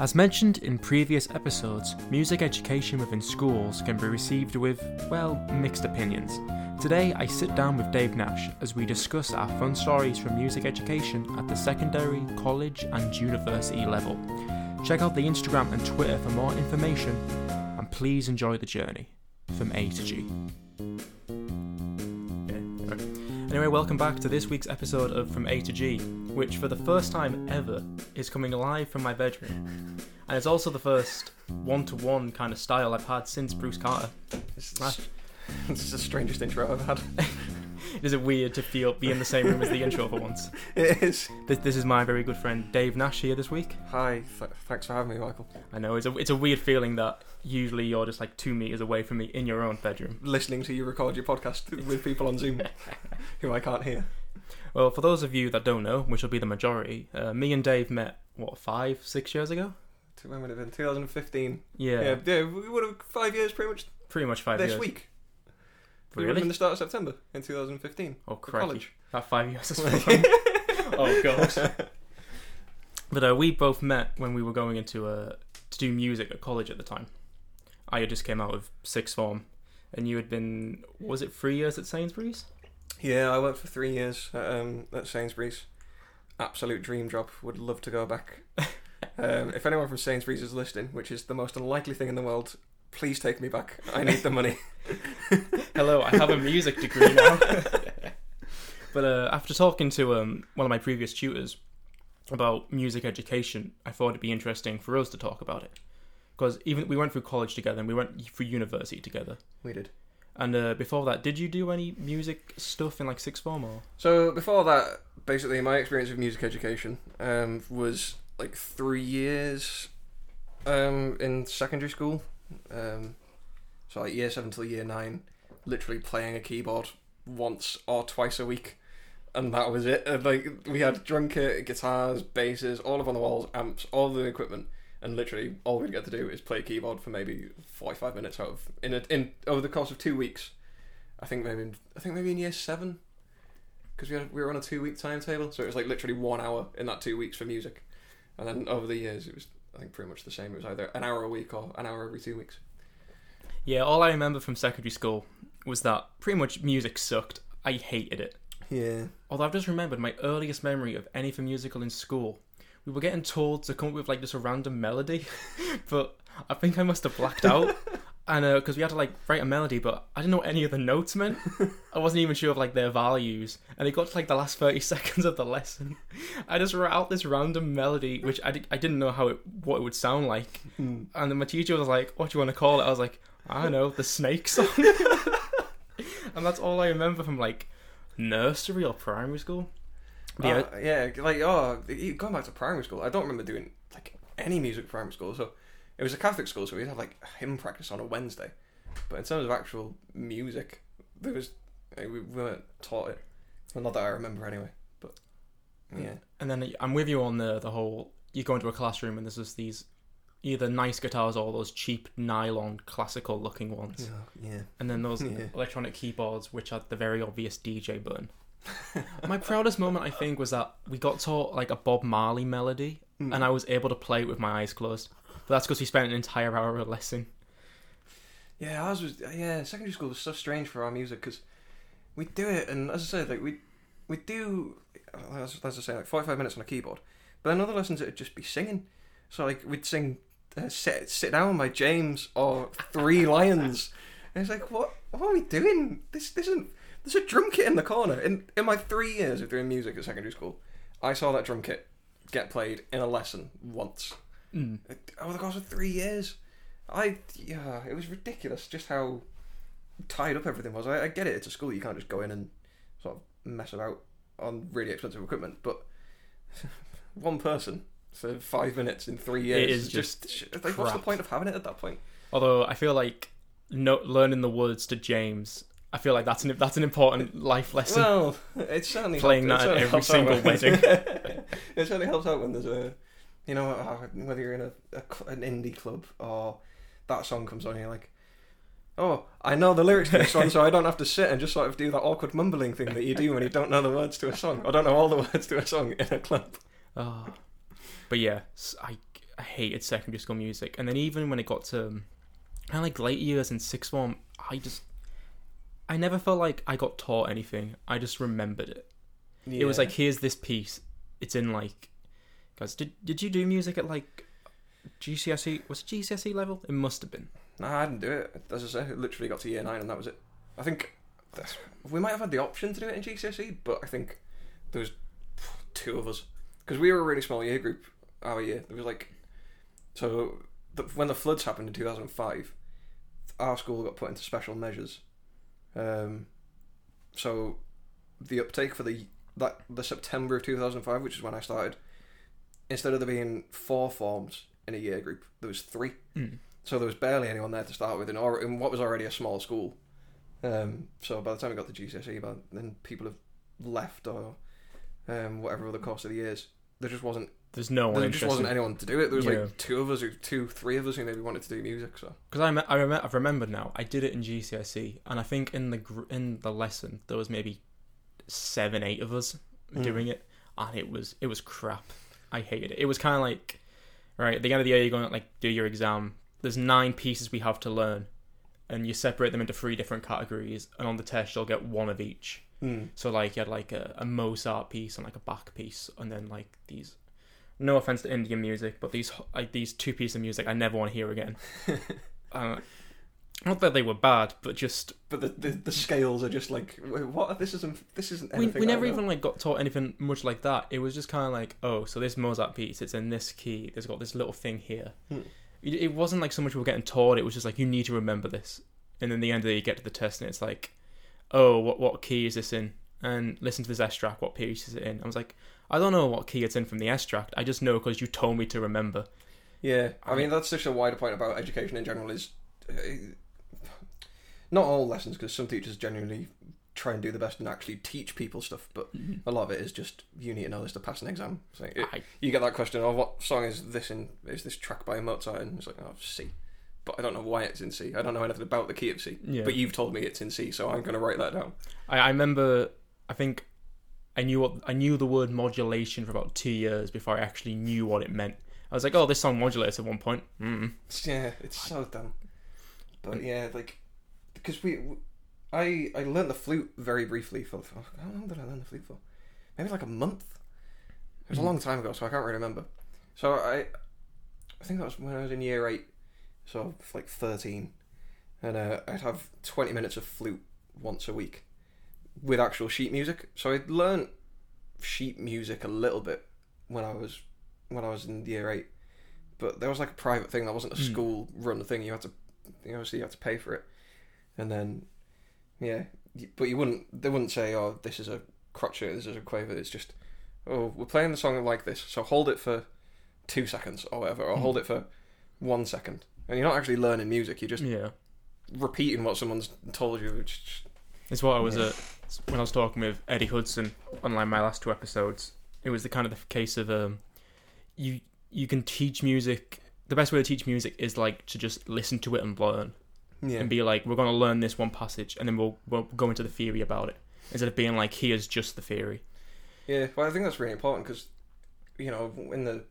As mentioned in previous episodes, music education within schools can be received with, well, mixed opinions. Today, I sit down with Dave Nash as we discuss our fun stories from music education at the secondary, college, and university level. Check out the Instagram and Twitter for more information, and please enjoy the journey from A to G. Anyway, welcome back to this week's episode of From A to G, which for the first time ever is coming live from my bedroom. And it's also the first one to one kind of style I've had since Bruce Carter. This is, this is the strangest intro I've had. Is it weird to feel be in the same room as the intro for once? It is. This, this is my very good friend Dave Nash here this week. Hi, th- thanks for having me, Michael. I know it's a it's a weird feeling that usually you're just like two meters away from me in your own bedroom. Listening to you record your podcast with people on Zoom who I can't hear. Well, for those of you that don't know, which will be the majority, uh, me and Dave met what five, six years ago. When would it have been? 2015. Yeah, Yeah, yeah, we would have five years pretty much pretty much five this years. This week. We would have Really? been the start of September in 2015. Oh, crikey. college. That five years is oh god. But uh, we both met when we were going into uh, to do music at college at the time. I had just came out of sixth form, and you had been was it three years at Sainsbury's? Yeah, I worked for three years at, um, at Sainsbury's. Absolute dream job. Would love to go back. um, if anyone from Sainsbury's is listening, which is the most unlikely thing in the world, please take me back. I need the money. Hello, I have a music degree now. but uh, after talking to um, one of my previous tutors about music education, I thought it'd be interesting for us to talk about it. Because even we went through college together and we went through university together. We did. And uh, before that, did you do any music stuff in like sixth form or? So before that, basically, my experience with music education um, was like three years um, in secondary school. Um, so like year seven till year nine, literally playing a keyboard once or twice a week, and that was it. And, like we had drum kit, guitars, basses, all up on the walls, amps, all the equipment, and literally all we'd get to do is play keyboard for maybe forty-five minutes out of in a, in over the course of two weeks. I think maybe in, I think maybe in year seven because we had we were on a two week timetable, so it was like literally one hour in that two weeks for music, and then over the years it was I think pretty much the same. It was either an hour a week or an hour every two weeks. Yeah, all I remember from secondary school was that pretty much music sucked. I hated it. Yeah, Although I've just remembered my earliest memory of anything musical in school. We were getting told to come up with like just a random melody, but I think I must have blacked out. And uh, because we had to like write a melody, but I didn't know what any of the notes meant. I wasn't even sure of like their values. And it got to like the last thirty seconds of the lesson. I just wrote out this random melody, which I, di- I didn't know how it what it would sound like. Hmm. And then my teacher was like, "What do you want to call it?" I was like, "I don't know, the Snake song." and that's all I remember from like nursery or primary school. Uh, yeah, like oh, going back to primary school, I don't remember doing like any music primary school. So it was a Catholic school, so we'd have like hymn practice on a Wednesday. But in terms of actual music, there was like, we weren't taught it. Well, not that I remember anyway. But yeah, and then I'm with you on the the whole. You go into a classroom and there's just these either nice guitars or those cheap nylon classical looking ones, yeah. and then those Yeah. electronic keyboards which had the very obvious DJ button. My proudest moment, I think, was that we got taught like a Bob Marley melody, Mm. and I was able to play it with my eyes closed. But that's because we spent an entire hour of a lesson. Yeah, ours was yeah. Secondary school was so strange for our music because we do it, and as I said, like we we do as, as I say, like forty five minutes on a keyboard. But then other lessons it'd just be singing. So like we'd sing uh, "Sit Sit Down" by James or Three Lions, and it's like what what are we doing? This this isn't. There's a drum kit in the corner. In in my three years of doing music at secondary school, I saw that drum kit get played in a lesson once Mm. over the course of three years. I yeah, it was ridiculous just how tied up everything was. I, I get it; it's a school; you can't just go in and sort of mess about on really expensive equipment. But one person for five minutes in three years is is just, just like, what's the point of having it at that point? Although I feel like no, learning the words to James, I feel like that's an that's an important life lesson. Well, it certainly Playing helps- that at every single when- it certainly helps out when there's a, you know, uh, whether you're in a, a an indie club or that song comes on, and you're like, oh, I know the lyrics to this song, so I don't have to sit and just sort of do that awkward mumbling thing that you do when you don't know the words to a song, or don't know all the words to a song in a club. Oh. But yeah, I, I hated secondary school music, and then even when it got to kind of like late years in sixth form, I just I never felt like I got taught anything. I just remembered it. It was like here's this piece. It's in like guys. Did did you do music at like GCSE? Was it GCSE level? It must have been. Nah, I didn't do it. As I say, it literally got to year nine and that was it. I think we might have had the option to do it in GCSE, but I think there was two of us because we were a really small year group. Our year, there was like so the, when the floods happened in two thousand five, our school got put into special measures. Um, so the uptake for the that the September of two thousand five, which is when I started, instead of there being four forms in a year group, there was three. Mm. So there was barely anyone there to start with, in, or, in what was already a small school. Um, so by the time we got to GCSE, but then people have left or um, whatever other course of the years. There just wasn't. There's no one there just wasn't anyone to do it. There was Yeah. like two of us, or two, three of us who maybe wanted to do music. So Because I, I rem- I've remembered now. I did it in GCSE, and I think in the gr- in the lesson there was maybe seven, eight of us Mm. doing it, and it was it was crap. I hated it. It was kind of like, right at the end of the year, you're going to like do your exam. There's nine pieces we have to learn, and you separate them into three different categories, and on the test you'll get one of each. So like you had like a, a Mozart piece and like a Bach piece, and then like these. No offense to Indian music, but these like these two pieces of music I never want to hear again. uh, not that they were bad, but just but the, the the scales are just like what? This isn't this isn't. we, anything we never even like got taught anything much like that. It was just kind of like, oh, so this Mozart piece, it's in this key. There's got this little thing here. Hmm. It, it wasn't like so much we were getting taught. It was just like you need to remember this, and then the end of the day you get to the test and it's like, oh, what what key is this in? And listen to this S track. What piece is it in? I was like, I don't know what key it's in from the S track. I just know because you told me to remember. Yeah, I mean that's just a wider point about education in general. Is uh, not all lessons because some teachers genuinely try and do the best and actually teach people stuff, but a lot of it is just you need to know this to pass an exam. So it, I, you get that question, oh, what song is this in? Is this track by Mozart? And it's like, oh, C. But I don't know why it's in C. I don't know anything about the key of C. yeah. But you've told me it's in C, so I'm going to write that down. I, I remember. I think I knew what I knew the word modulation for about two years before I actually knew what it meant. I was like, oh, this song modulates at one point. Mm. Yeah, it's so dumb. But yeah, like because we, I I learned the flute very briefly for, how long did I learn the flute for? Maybe like a month. It was a Mhm. long time ago, so I can't really remember. So I, I think that was when I was in year eight, so like thirteen, and uh, I'd have twenty minutes of flute once a week, with actual sheet music. So I'd learned sheet music a little bit when I was when I was in year eight, but there was like a private thing. That wasn't a Mm. school run thing. You had to, you obviously you had to pay for it, and then, yeah, but you wouldn't. They wouldn't say, "Oh, this is a crotchet, this is a quaver." It's just, "Oh, we're playing the song like this, so hold it for two seconds or whatever, or Mm. hold it for one second." And you're not actually learning music. You're just Yeah, repeating what someone's told you. Which, it's what I was Yeah. uh, when I was talking with Eddie Hudson on like my last two episodes. It was the kind of the case of um, you you can teach music. The best way to teach music is like to just listen to it and learn. yeah, and be like, we're going to learn this one passage, and then we'll we'll go into the theory about it instead of being like, here's just the theory. Yeah, well, I think that's really important because, you know, when the,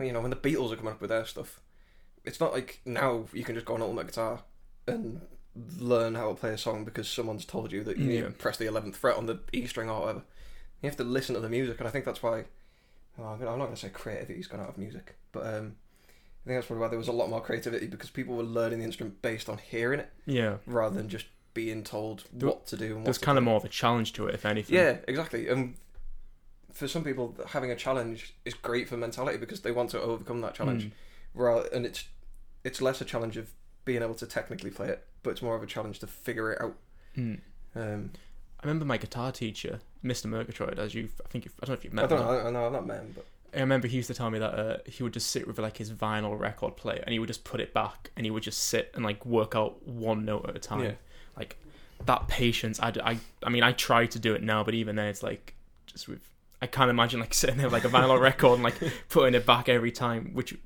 you know, when the Beatles are coming up with their stuff, it's not like now you can just go on Ultimate Guitar and learn how to play a song because someone's told you that you need to press the eleventh fret on the E string or whatever. You have to listen to the music, and I think that's why. Well, I'm not going to say creativity's gone out of music, but um, I think that's probably why there was a lot more creativity because people were learning the instrument based on hearing it Yeah, rather than just being told There- what to do. And there's kind of more of a challenge to it, if anything. Yeah, exactly. And for some people, having a challenge is great for mentality because they want to overcome that challenge. Mm. Rather, and it's it's less a challenge of being able to technically play it, but it's more of a challenge to figure it out. Mm. Um, I remember my guitar teacher, Mr. Murgatroyd, as you, I think, you've, I don't know if you've met. I don't him. know. I, know I'm not man, but I remember he used to tell me that uh, he would just sit with like his vinyl record player and he would just put it back and he would just sit and like work out one note at a time. yeah, Like that patience, I, I, I mean, I try to do it now, but even then, it's like just with. I can't imagine like sitting there with, like a vinyl record and like putting it back every time, which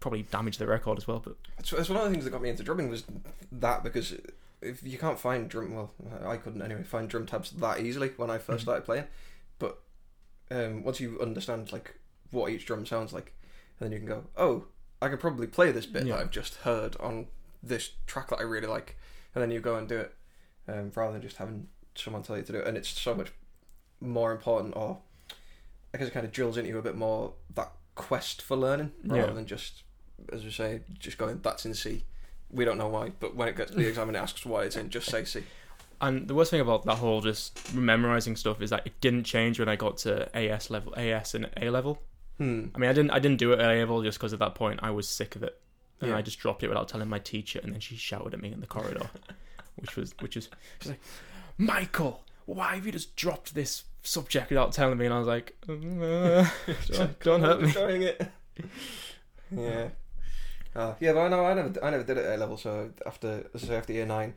probably damage the record as well. But it's, it's one of the things that got me into drumming was that because if you can't find drum, well, I couldn't anyway find drum tabs that easily when I 1st Mhm. started playing, but um, once you understand like what each drum sounds like, and then you can go, oh, I could probably play this bit Yeah. that I've just heard on this track that I really like, and then you go and do it, um, rather than just having someone tell you to do it. And it's so much more important, or I guess it kind of drills into you a bit more that quest for learning, rather Yeah. than just, as we say, just going that's in C. We don't know why, but when it gets to the exam and it asks why it's in, just say C. And the worst thing about that whole just memorizing stuff is that it didn't change when I got to AS level, AS and A level. Hmm. I mean, I didn't, I didn't do it at A level just because at that point I was sick of it, and Yeah. I just dropped it without telling my teacher, and then she shouted at me in the corridor, which was, which is, she's like, Michael, why have you just dropped this subject without telling me? And I was like, uh, don't, don't hurt me. Enjoying it. yeah. Uh, yeah, but I know I never, I never did it at A level. So after, say, after year nine,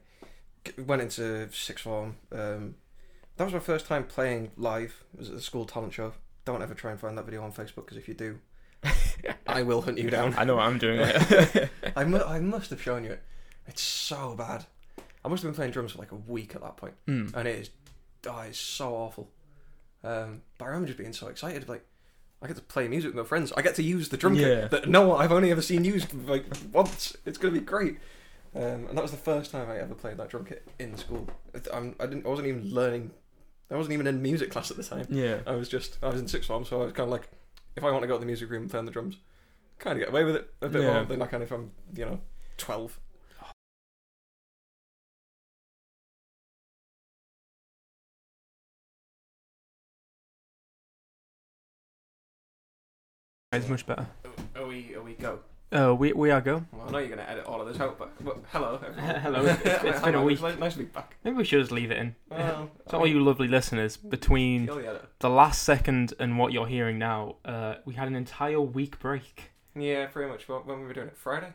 went into sixth form. Um, that was my first time playing live. It was at the school talent show. Don't ever try and find that video on Facebook because if you do, I will hunt you down. I know what I'm doing. I, mu- I must have shown you it. It's so bad. I must have been playing drums for like a week at that point, Mm. and it is, oh, it's so awful. Um, but I remember just being so excited, like I get to play music with my friends. I get to use the drum Yeah. kit that no, I've only ever seen used like once. It's gonna be great. Um, and that was the first time I ever played that drum kit in school. I'm, I didn't. I wasn't even learning. I wasn't even in music class at the time. Yeah. I was just. I was in sixth form, so I was kind of like, if I want to go to the music room and play on the drums, kind of get away with it a bit Yeah. more than like kind of if I'm, you know, twelve. It's much better. Are we? Are we go? Uh, we we are go. Well, I know you're going to edit all of this out, but, but hello. everyone. Hello, it's- it's- been a Hello, week. Nice, nice to be back. Maybe we should just leave it in. Well, So all you lovely listeners, between Kill the editor. the last second and what you're hearing now, uh, we had an entire week break. Yeah, pretty much. When when we were doing it, Friday.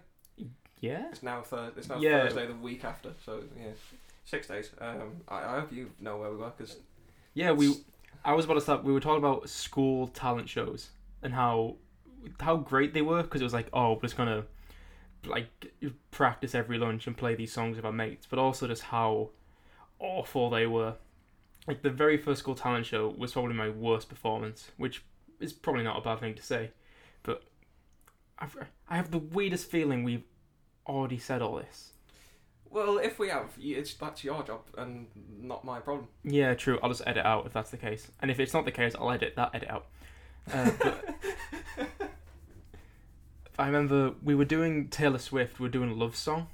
Yeah. It's now Thursday. It's now Yeah. Thursday, the week after. So yeah, six days. Um, I, I hope you know where we were because Yeah, we. I was about to start. We were talking about school talent shows and how how great they were because it was like, oh, we're just gonna like practice every lunch and play these songs with our mates, but also just how awful they were. Like the very first school talent show was probably my worst performance, which is probably not a bad thing to say, but I've, I have the weirdest feeling we've already said all this. well, if we have, it's that's your job and not my problem. Yeah, true. I'll just edit out if that's the case, and if it's not the case, I'll edit that edit out. Uh, but I remember we were doing Taylor Swift. We were doing Love Song,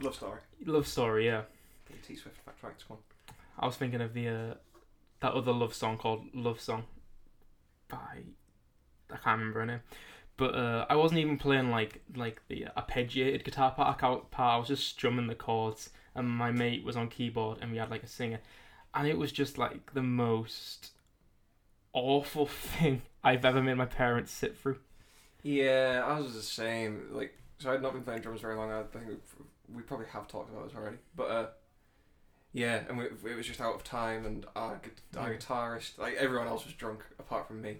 Love story. Love Story. Yeah, The T Swift fact right one. I was thinking of the uh, that other love song called Love Song by I can't remember her name, but uh, I wasn't even playing like like the arpeggiated guitar part. part. I was just strumming the chords, and my mate was on keyboard, and we had like a singer, and it was just like the most awful thing I've ever made my parents sit through. Yeah, I was the same. Like, so I'd not been playing drums very long. I think we, probably have talked about this already, but uh, yeah, and we, it was just out of time, and our, our guitarist, like everyone else was drunk apart from me.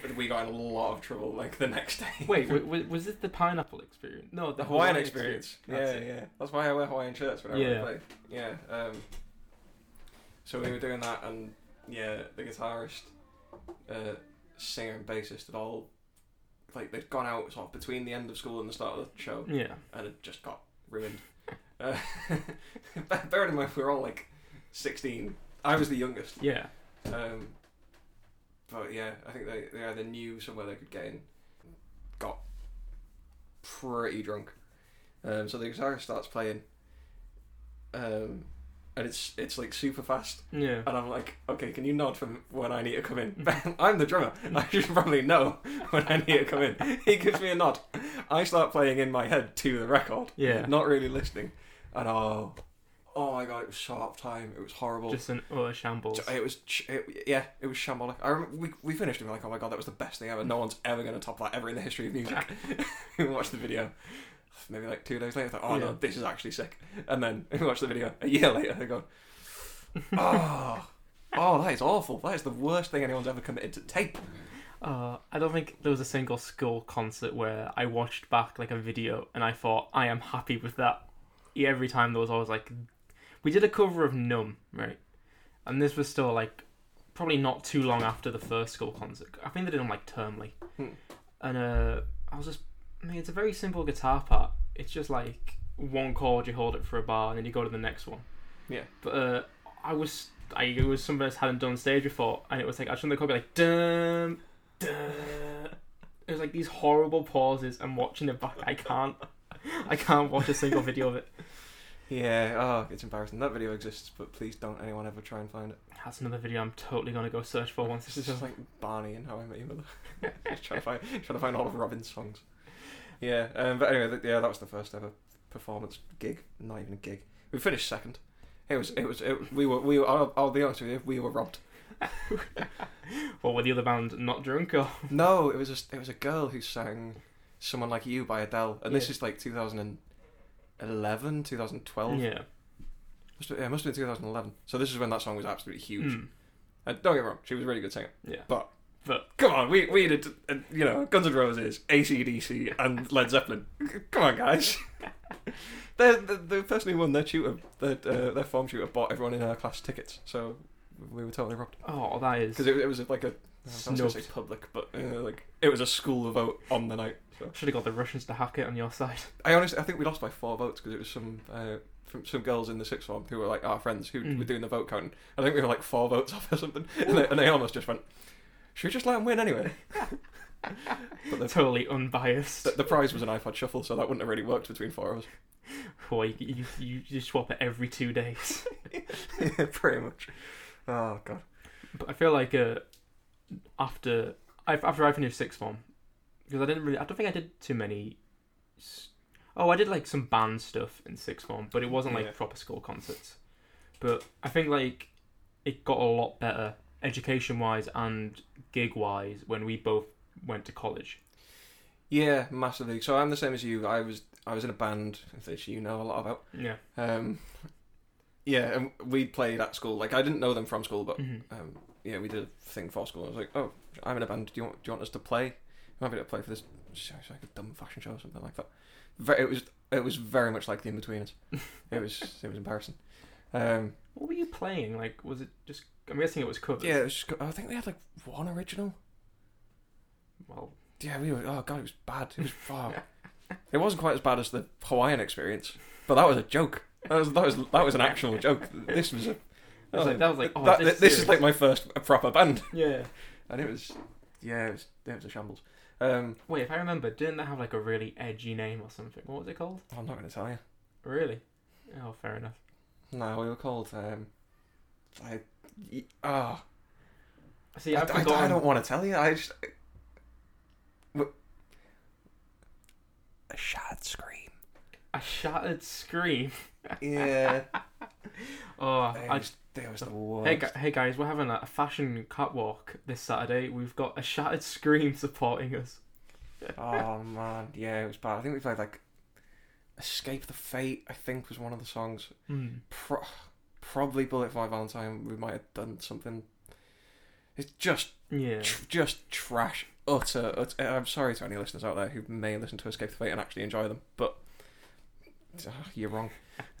But we got in a lot of trouble like the next day. Wait, w- w- was this the pineapple experience? No, The Hawaiian experience. That's yeah, it. yeah. That's why I wear Hawaiian shirts whenever Yeah. I play. Yeah. Um, so we were doing that, and yeah, the guitarist, uh, singer, and bassist had all like they'd gone out sort of between the end of school and the start of the show, Yeah. and it just got ruined. Uh, bear in mind, we were all like sixteen. I was the youngest. Yeah. Um, but yeah, I think they, they either knew somewhere they could get in, got pretty drunk. Um, so the guitarist starts playing, um, and it's it's like super fast, Yeah. and I'm like, okay, can you nod from when I need to come in? I'm the drummer. I should probably know when I need to come in. He gives me a nod. I start playing in my head to the record, Yeah. not really listening, and oh, oh my god, it was so out of time. It was horrible. Just an oh, utter shambles. It was, it, yeah, it was shambolic. I remember we, we finished and we were like, oh my god, that was the best thing ever. No one's ever going to top that ever in the history of music. we watched the video, maybe like two days later. I thought, oh Yeah. no, this is actually sick. And then we watched the video a year later. I go, oh, oh, that is awful. That is the worst thing anyone's ever committed to tape. Uh, I don't think there was a single school concert where I watched back like a video and I thought I am happy with that. Every time there was always like, we did a cover of Numb, right? And this was still like probably not too long after the first school concert. I think they did them like termly. Hmm. and uh, I was just, I mean, it's a very simple guitar part. It's just like one chord, you hold it for a bar, and then you go to the next one. Yeah. But uh, I was, I it was something I hadn't done on stage before, and it was like I just the chord be like dun dun. It was like these horrible pauses. and watching it back. I can't, I can't watch a single video of it. Yeah, oh, it's embarrassing. That video exists, but please don't anyone ever try and find it. That's another video I'm totally gonna go search for once This is just like Barney and How I Met Your Mother. just trying to find, trying to find all of Robin's songs. Yeah, um, but anyway, th- yeah, that was the first ever performance gig. Not even a gig. We finished second. It was, it was, it, we were, we were. I'll, I'll be honest with you, we were robbed. Or were the other band not drunk or? No, it was a, it was a girl who sang "Someone Like You" by Adele, and this Yeah. is like 2011, 2012. Yeah. Must have, yeah, it must have been 2011. So this is when that song was absolutely huge. Mm. And don't get me wrong, she was a really good singer. Yeah. But But come on, we we did, uh, you know, Guns N' Roses, ACDC, and Led Zeppelin. come on, guys. the, the the person who won their tutor, their uh, their form tutor, bought everyone in our class tickets. So we were totally robbed oh, that is. because it, it was like a. I was say Snubbed. public, but uh, like it was a school vote on the night. So Should have got the Russians to hack it on your side. I honestly, I think we lost by four votes because it was some uh, from some girls in the sixth form who were like our friends who Mm. were doing the vote counting. I think we were like four votes off or something, and they, and they almost just went, "Should we just let them win anyway?" but the, totally unbiased. the, the prize was an iPod Shuffle, so that wouldn't have really worked between four of us. Boy, you, you, you just swap it every two days. yeah, pretty much. Oh god. But I feel like uh, after I after I finished sixth form, because I didn't really, I don't think I did too many. Oh, I did like some band stuff in sixth form, but it wasn't like Yeah. proper school concerts. But I think like it got a lot better education wise and gig wise when we both went to college. Yeah, massively. So I'm the same as you. I was I was in a band, which you know a lot about. Yeah. Um, yeah, and we played at school. Like I didn't know them from school, but hmm um, yeah, we did a thing for school. I was like, oh, I'm in a band. Do you want do you want us to play? I'm happy to play for this. It's like a dumb fashion show or something like that. Very, it was it was very much like the in between us. it was it was embarrassing. Um, What were you playing? Like, was it just? I'm guessing it was covers. yeah, it was just, I think they had like one original. Well, Yeah, we were. Oh god, it was bad. It was far. it wasn't quite as bad as the Hawaiian experience, but that was a joke. That was that was that was an actual joke. This was a. That was like- that was like, oh, this this is serious? like my first proper band, yeah. and it was, yeah, it was, it was a shambles. Um, Wait, if I remember, didn't they have like a really edgy name or something? What was it called? I'm not going to tell you. Really? Oh, fair enough. No, we were called. Um, I, ah, See, I, I've I- I forgotten. don't want to tell you. I just. A shattered scream. A shattered scream. Yeah, Oh, they I just they was the worst. Hey, hey guys, we're having a fashion catwalk this Saturday. We've got a shattered scream supporting us. oh man, yeah, it was bad. I think we played like "Escape the Fate." I think was one of the songs. Hmm. Pro- probably "Bullet for My Valentine." We might have done something. It's just, Yeah. tr- just trash. Utter, utter. I'm sorry to any listeners out there who may listen to "Escape the Fate" and actually enjoy them, but ah, you're wrong.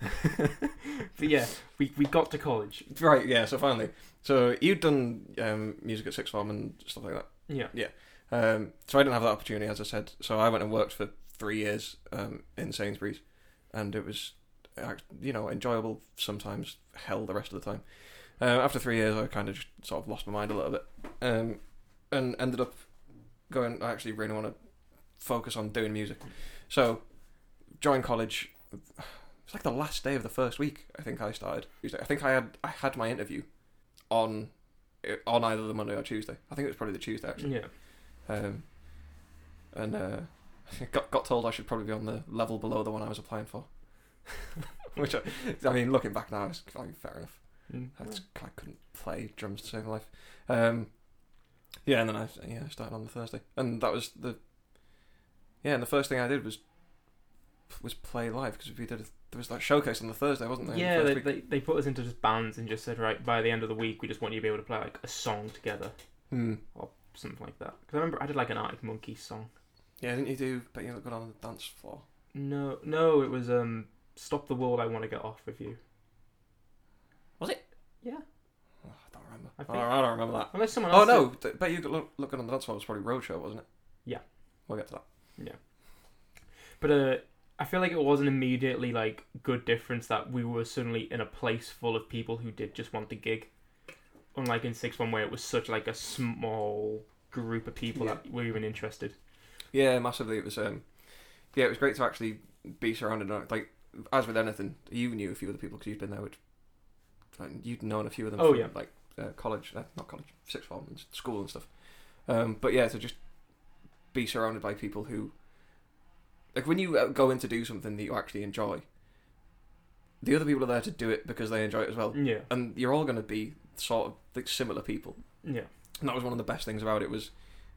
But yeah, we, we got to college. Right, yeah. So finally, so you'd done um, music at sixth form and stuff like that. Yeah. Yeah. Um, so I didn't have that opportunity, as I said. So I went and worked for three years um, in Sainsbury's, and it was, you know, enjoyable sometimes, hell the rest of the time. Uh, after three years, I kind of just sort of lost my mind a little bit, um, and ended up going. I actually really want to focus on doing music, so joined college. It's like the last day of the first week. I think I started. I think I had I had my interview on on either the Monday or Tuesday. I think it was probably the Tuesday actually. Yeah. Um, and uh, got got told I should probably be on the level below the one I was applying for. Which I, I mean, looking back now, it's mean, fair enough. Mm. I, just, I couldn't play drums to save my life. Um, yeah, and then I yeah I started on the Thursday, and that was the yeah. And the first thing I did was was play live because we did a, there was that showcase on the Thursday, wasn't there? Yeah, first they, they, they put us into just bands and just said, right, by the end of the week, we just want you to be able to play like a song together, or something like that. Because I remember I did like an Arctic Monkeys song. Yeah, didn't you do? But you look good on the dance floor. No, no, it was um, "Stop the World, I Want to Get Off with You." Was it? Yeah, Oh, I don't remember. I I, think- don't, I don't remember that. unless someone Oh no! th- But you look, looking on the dance floor was probably Roadshow, wasn't it? Yeah. we'll get to that. Yeah. But uh, I feel like it wasn't immediately like good difference that we were suddenly in a place full of people who did just want the gig. Unlike in Six One where it was such like a small group of people Yeah. that were even interested. Yeah, massively. It was um, yeah, it was great to actually be surrounded. on Like as with anything, you knew a few of the people because you'd been there. With, like, you'd known a few of them. Oh, from, yeah. like uh, college, uh, not college, sixth form, and school and stuff. Um, but yeah, to just be surrounded by people who, like, when you uh, go in to do something that you actually enjoy, the other people are there to do it because they enjoy it as well, Yeah, and you're all going to be sort of like similar people. yeah, And that was one of the best things about it was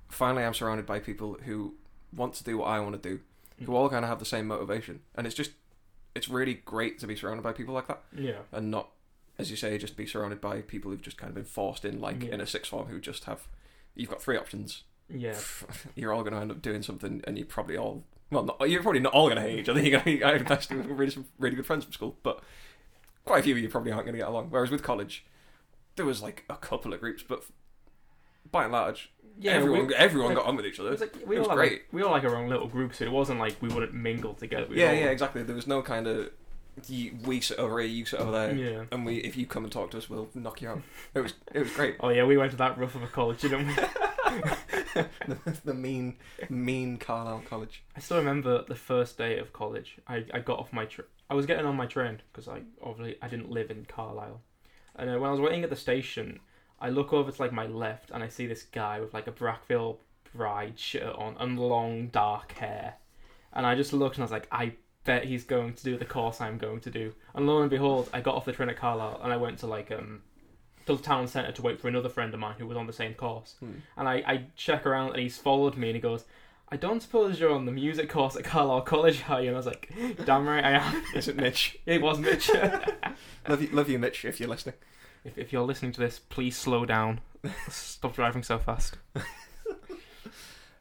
finally I'm surrounded by people who want to do what I want to do, who all kind of have the same motivation, and it's just it's really great to be surrounded by people like that, yeah, and not, as you say, just be surrounded by people who've just kind of been forced in, like Yeah. in a sixth form, who just have you've got three options. yeah. You're all going to end up doing something, and you probably all well, not, you're probably not all going to hate each other. You're going to, I had best really some really good friends from school, but quite a few of you probably aren't going to get along. Whereas with college, there was like a couple of groups, but by and large, Yeah, everyone we, everyone like, got on with each other. it was like we it was all great. like, we all like our own little groups. So it wasn't like we wouldn't mingle together. We yeah, all, yeah, exactly. There was no kind of we sit over here, you sit over there, yeah. and we if you come and talk to us, we'll knock you out. It was it was great. Oh yeah, we went to that rough of a college, didn't we? the, the mean mean Carlisle College. I still remember the first day of college. I, I got off my tra- I was getting on my train because I obviously I didn't live in Carlisle, and uh, when I was waiting at the station, I look over to like my left and I see this guy with like a Black Veil Bride shirt on and long dark hair, and I just looked and I was like, I bet he's going to do the course I'm going to do. And lo and behold, I got off the train at Carlisle and I went to like um to the town centre to wait for another friend of mine who was on the same course. Hmm. And I, I check around and he's followed me and he goes, I don't suppose you're on the music course at Carlisle College, are you? And I was like, damn right I am. Is it Mitch? it was Mitch. love you, love you, Mitch. If you're listening. If, if you're listening to this, please slow down. Stop driving so fast.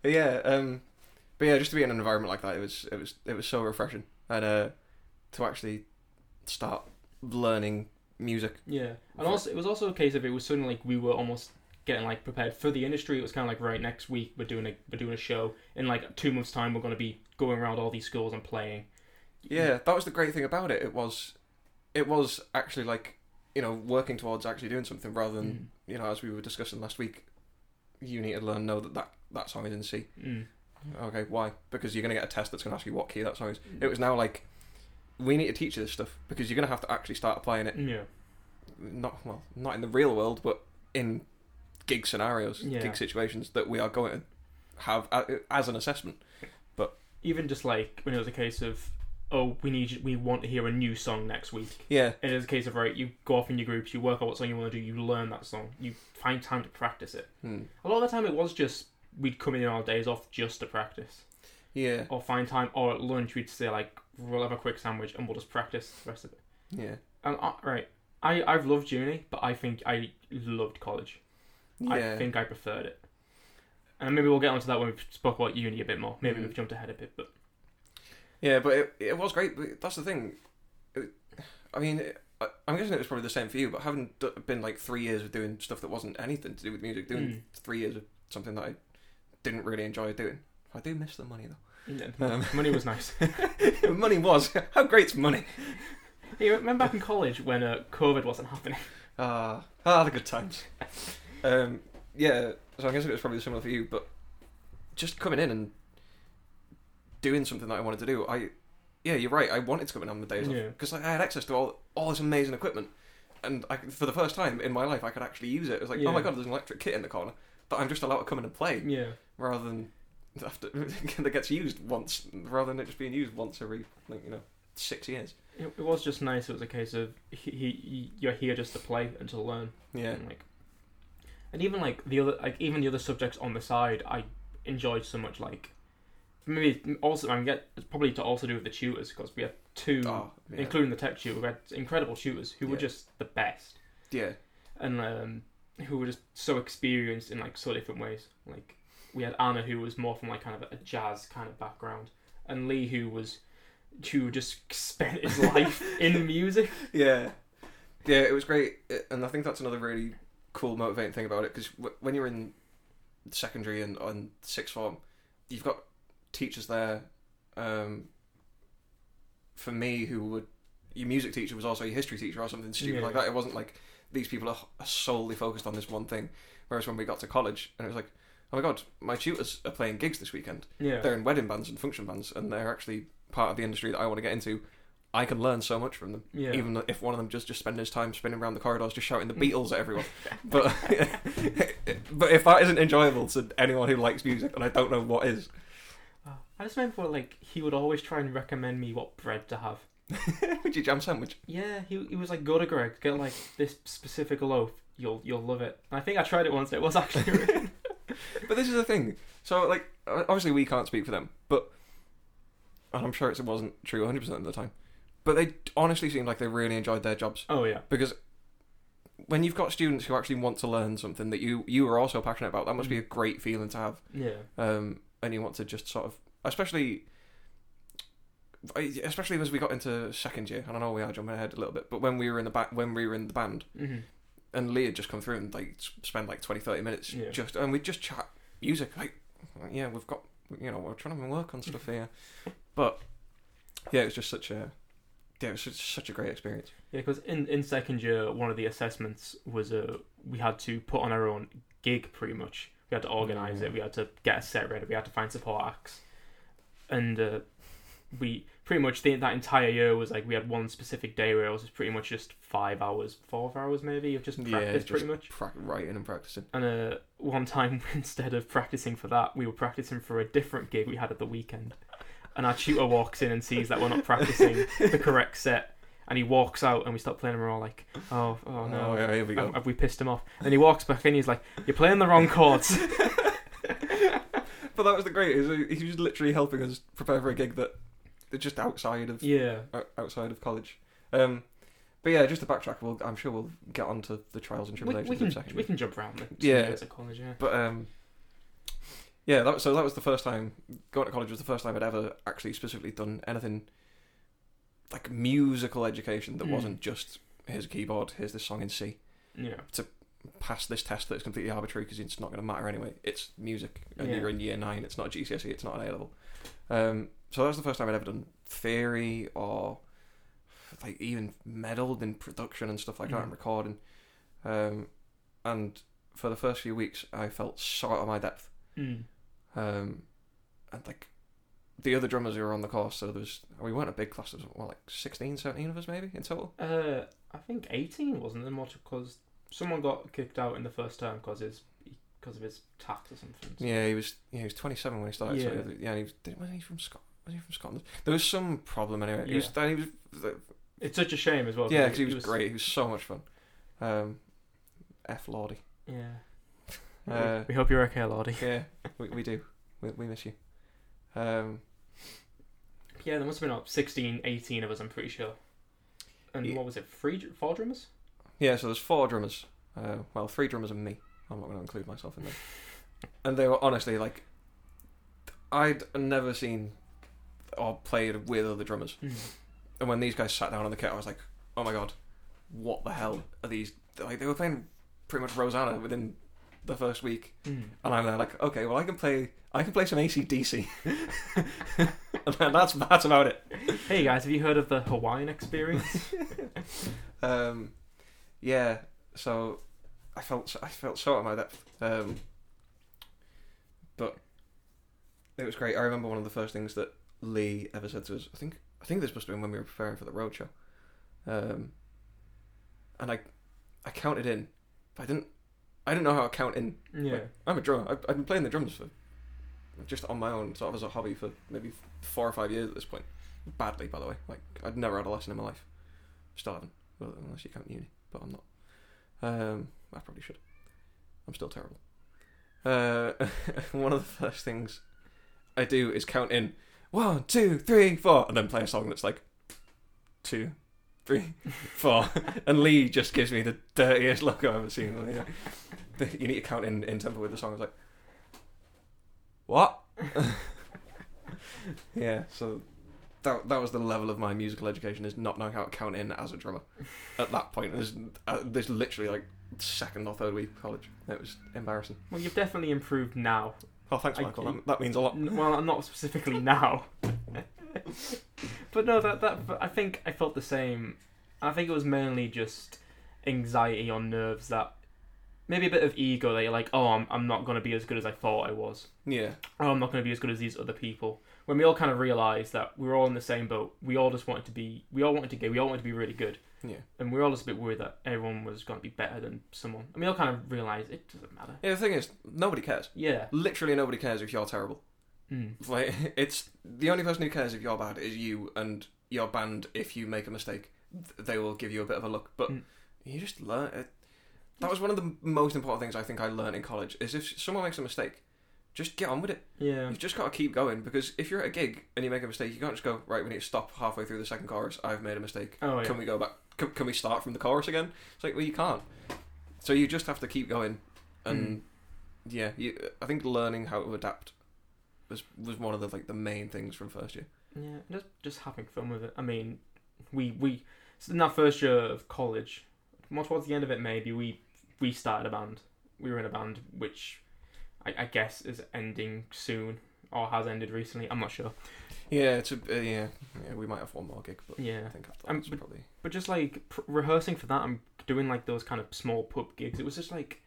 Yeah, um, but yeah, just to be in an environment like that, it was it was it was so refreshing, and uh, to actually start learning music. Yeah. And also, it was also a case of it was suddenly like we were almost getting like prepared for the industry. It was kind of like, right, next week we're doing a, we're doing a show. In like two months' time, we're going to be going around all these schools and playing. Yeah, that was the great thing about it. It was, it was actually like, you know, working towards actually doing something rather than Mm. you know, as we were discussing last week, you need to learn know that that, that song is in C. Mm. Okay, why? Because you're gonna get a test that's gonna ask you what key that song is. Mm. It was now like, we need to teach you this stuff because you're gonna have to actually start applying it. Yeah. Not well, not in the real world, but in gig scenarios, Yeah. gig situations that we are going to have as an assessment. But even just like when it was a case of, oh, we need we want to hear a new song next week. Yeah, It is a case of right, you go off in your groups, you work out what song you want to do, you learn that song, you find time to practice it. hmm. A lot of the time, it was just we'd come in on our days off just to practice, yeah, or find time, or at lunch we'd say like we'll have a quick sandwich and we'll just practice the rest of it. yeah, And uh, right, I I've loved uni, but I think I loved college. yeah. I think I preferred it. And maybe we'll get onto that when we spoke about uni a bit more. Maybe Mhm. we've jumped ahead a bit, but Yeah, but it, it was great. But that's the thing. It, I mean, it, I, I'm guessing it was probably the same for you. But having d- been like three years of doing stuff that wasn't anything to do with music, doing Mm. three years of something that I didn't really enjoy doing. I do miss the money yeah, though. Um, money was nice. money was how great's money? hey, remember back in college when uh, COVID wasn't happening? Ah, ah, the good times. um, yeah. So I guess it was probably similar for you, but just coming in and doing something that I wanted to do, I, yeah, you're right. I wanted to come in on the days off Yeah. because I had access to all all this amazing equipment, and I, for the first time in my life, I could actually use it. It was like, oh my Yeah. god, there's an electric kit in the corner that I'm just allowed to come in and play, Yeah, rather than after that gets used once, rather than it just being used once every like you know six years. it, it was just nice. It was a case of he, he, you're here just to play and to learn. Yeah, And like, and even like the other, like even the other subjects on the side, I enjoyed so much. Like, maybe also I get it's probably to also do with the tutors because we had two, oh, yeah. including the tech tutor, we had incredible tutors who were just the best yeah, and um, who were just so experienced in like so different ways. Like we had Anna who was more from like kind of a jazz kind of background, and Lee who was who just spent his life in music. Yeah, yeah, it was great, and I think that's another really cool, motivating thing about it. Because w- when you're in secondary and on sixth form, you've got teachers there, um, for me, who would your music teacher was also your history teacher or something stupid Yeah. like that. It wasn't like these people are, solely focused on this one thing. Whereas when we got to college, and it was like, oh my god, my tutors are playing gigs this weekend. Yeah. They're in wedding bands and function bands, and they're actually part of the industry that I want to get into. I can learn so much from them, Yeah. even if one of them just just spending his time spinning around the corridors, just shouting the Mm. Beatles at everyone. But but if that isn't enjoyable to anyone who likes music, and I don't know what is. I just remember like he would always try and recommend me what bread to have. Would you jam sandwich? Yeah, he he was like, go to Greg, get like this specific loaf. You'll you'll love it. And I think I tried it once. It was actually really But this is the thing. So like, obviously we can't speak for them, but and I'm sure it wasn't true 100 percent of the time. But they honestly seemed like they really enjoyed their jobs Oh yeah. because when you've got students who actually want to learn something that you you are also passionate about, that must be a great feeling to have. Yeah. Um, and you want to just sort of, especially. Especially as we got into second year, and I know we are jumping ahead a little bit, but when we were in the ba- when we were in the band, hmm and Lee had just come through and like spend like 20, 30 minutes Yeah. just, and we just chat music. Like, yeah, we've got, you know, we're trying to work on stuff here, but yeah, it was just such a, yeah, it was such, such a great experience. Yeah, because in, in second year, one of the assessments was uh, we had to put on our own gig pretty much. We had to organise Yeah. it, we had to get a set ready, we had to find support acts. And uh, we pretty much, the, that entire year was like we had one specific day where it was pretty much just five hours, four hours maybe, of just Yeah, just- pretty much. Pra- writing and practicing. And uh, one time, instead of practicing for that, we were practicing for a different gig we had at the weekend. And our tutor walks in and sees that we're not practicing the correct set. And he walks out and we stop playing and we're all like, oh, oh no. Oh, yeah, here we go. Have, have we pissed him off? And he walks back in. He's like, "You're playing the wrong chords." but that was the great. He he was literally helping us prepare for a gig that that just outside of yeah, outside of college. Um, but yeah, just to backtrack, we'll, I'm sure we'll get onto the trials and tribulations we in can a second. we can jump around Yeah. at college. Yeah, But um, yeah, that was, so that was the first time going to college was the first time I'd ever actually specifically done anything like musical education that Mm. wasn't just here's a keyboard, here's this song in C, yeah, pass this test that's completely arbitrary because it's not going to matter anyway. It's music, and Yeah. you're in year nine. It's not a GCSE. It's not an A level. Um, so that was the first time I'd ever done theory or like even meddled in production and stuff like that Mhm. and recording. Um, and for the first few weeks, I felt so out of my depth. mm. Um, and like the other drummers who were on the course, so there was we weren't a big class. There was what, like 16, 17 of us maybe in total. Uh, I think eighteen wasn't there much because someone got kicked out in the first term because his because of his tax or something. Yeah, he was. Yeah, he was twenty seven when he started. So Yeah. yeah, he was. Was he from Scotland? Was he from Scotland? There was some problem anyway. He was. Yeah. And he was. It's such a shame as well. Yeah, because he was great. He was so much fun. Um, F Lordy. Yeah. Uh, we hope you're okay, Lordy. Yeah, we, we do. We, we miss you. Um, Yeah, there must have been like 16, 18 of us. I'm pretty sure. And Yeah. what was it? Three, four drummers? Yeah, so there's four drummers. Uh, well, three drummers and me. I'm not going to include myself in there. And they were honestly like, I'd never seen or played with other drummers. Mm. And when these guys sat down on the kit, I was like, oh my god, what the hell are these? Like they were playing pretty much Rosanna within the first week, Mm. and I'm there like, okay, well I can play, I can play some ACDC, and that's that's about it. Hey guys, have you heard of the Hawaiian experience? Um, yeah, so I felt so- I felt so out of my depth. Um, but it was great. I remember one of the first things that Lee ever said to us. I think I think this must have been when we were preparing for the roadshow. Um, and I I counted in, but I didn't I didn't know how to count in. yeah. Like, I'm a drummer. I've, I've been playing the drums for just on my own, sort of as a hobby for maybe four or five years at this point. Badly, by the way. Like I'd never had a lesson in my life. Still haven't, well, unless you count uni, but I'm not. Um, I probably should. I'm still terrible. Uh, one of the first things I do is count in one, two, three, four, and then play a song that's like two, three, four, and Lee just gives me the dirtiest look I've ever seen. You need to count in, in tempo with the song. I was like, what? yeah, so that that was the level of my musical education is not knowing how to count in as a drummer. At that point, there's uh, there's literally like second or third week of college. It was embarrassing. Well, you've definitely improved now. Oh, thanks, I- Michael. That, that means a lot. Well, not specifically now. but no, that that I think I felt the same. I think it was mainly just anxiety on nerves that maybe a bit of ego that you're like, oh, I'm I'm not gonna be as good as I thought I was. Yeah. Oh, I'm not gonna be as good as these other people. When we all kind of realized that we were all in the same boat, we all just wanted to be, we all wanted to get, we all wanted to be really good, Yeah. and we were all just a bit worried that everyone was gonna be better than someone. And we all kind of realized it doesn't matter. Yeah, the thing is, nobody cares. Yeah. Literally nobody cares if you're terrible. Mm. Like, it's the only person who cares if you're bad is you and your band. If you make a mistake, they will give you a bit of a look. But Mm. you just learn. It. That was one of the most important things I think I learned in college. Is if someone makes a mistake, just get on with it. Yeah. You've just got to keep going because if you're at a gig and you make a mistake, you can't just go right. We need to stop halfway through the second chorus. I've made a mistake. Oh yeah. Can we go back? Can, can we start from the chorus again? It's like well, you can't. So you just have to keep going, and hmm. yeah, you, I think learning how to adapt was was one of the like the main things from first year. Yeah, just just having fun with it. I mean, we we in that first year of college, more towards the end of it, maybe we we started a band. We were in a band which I, I guess is ending soon or has ended recently. I'm not sure. Yeah, it's a, uh, yeah, yeah. We might have one more gig, but Yeah, I think after Um, but- probably but just like pr- rehearsing for that I'm doing like those kind of small pub gigs, it was just like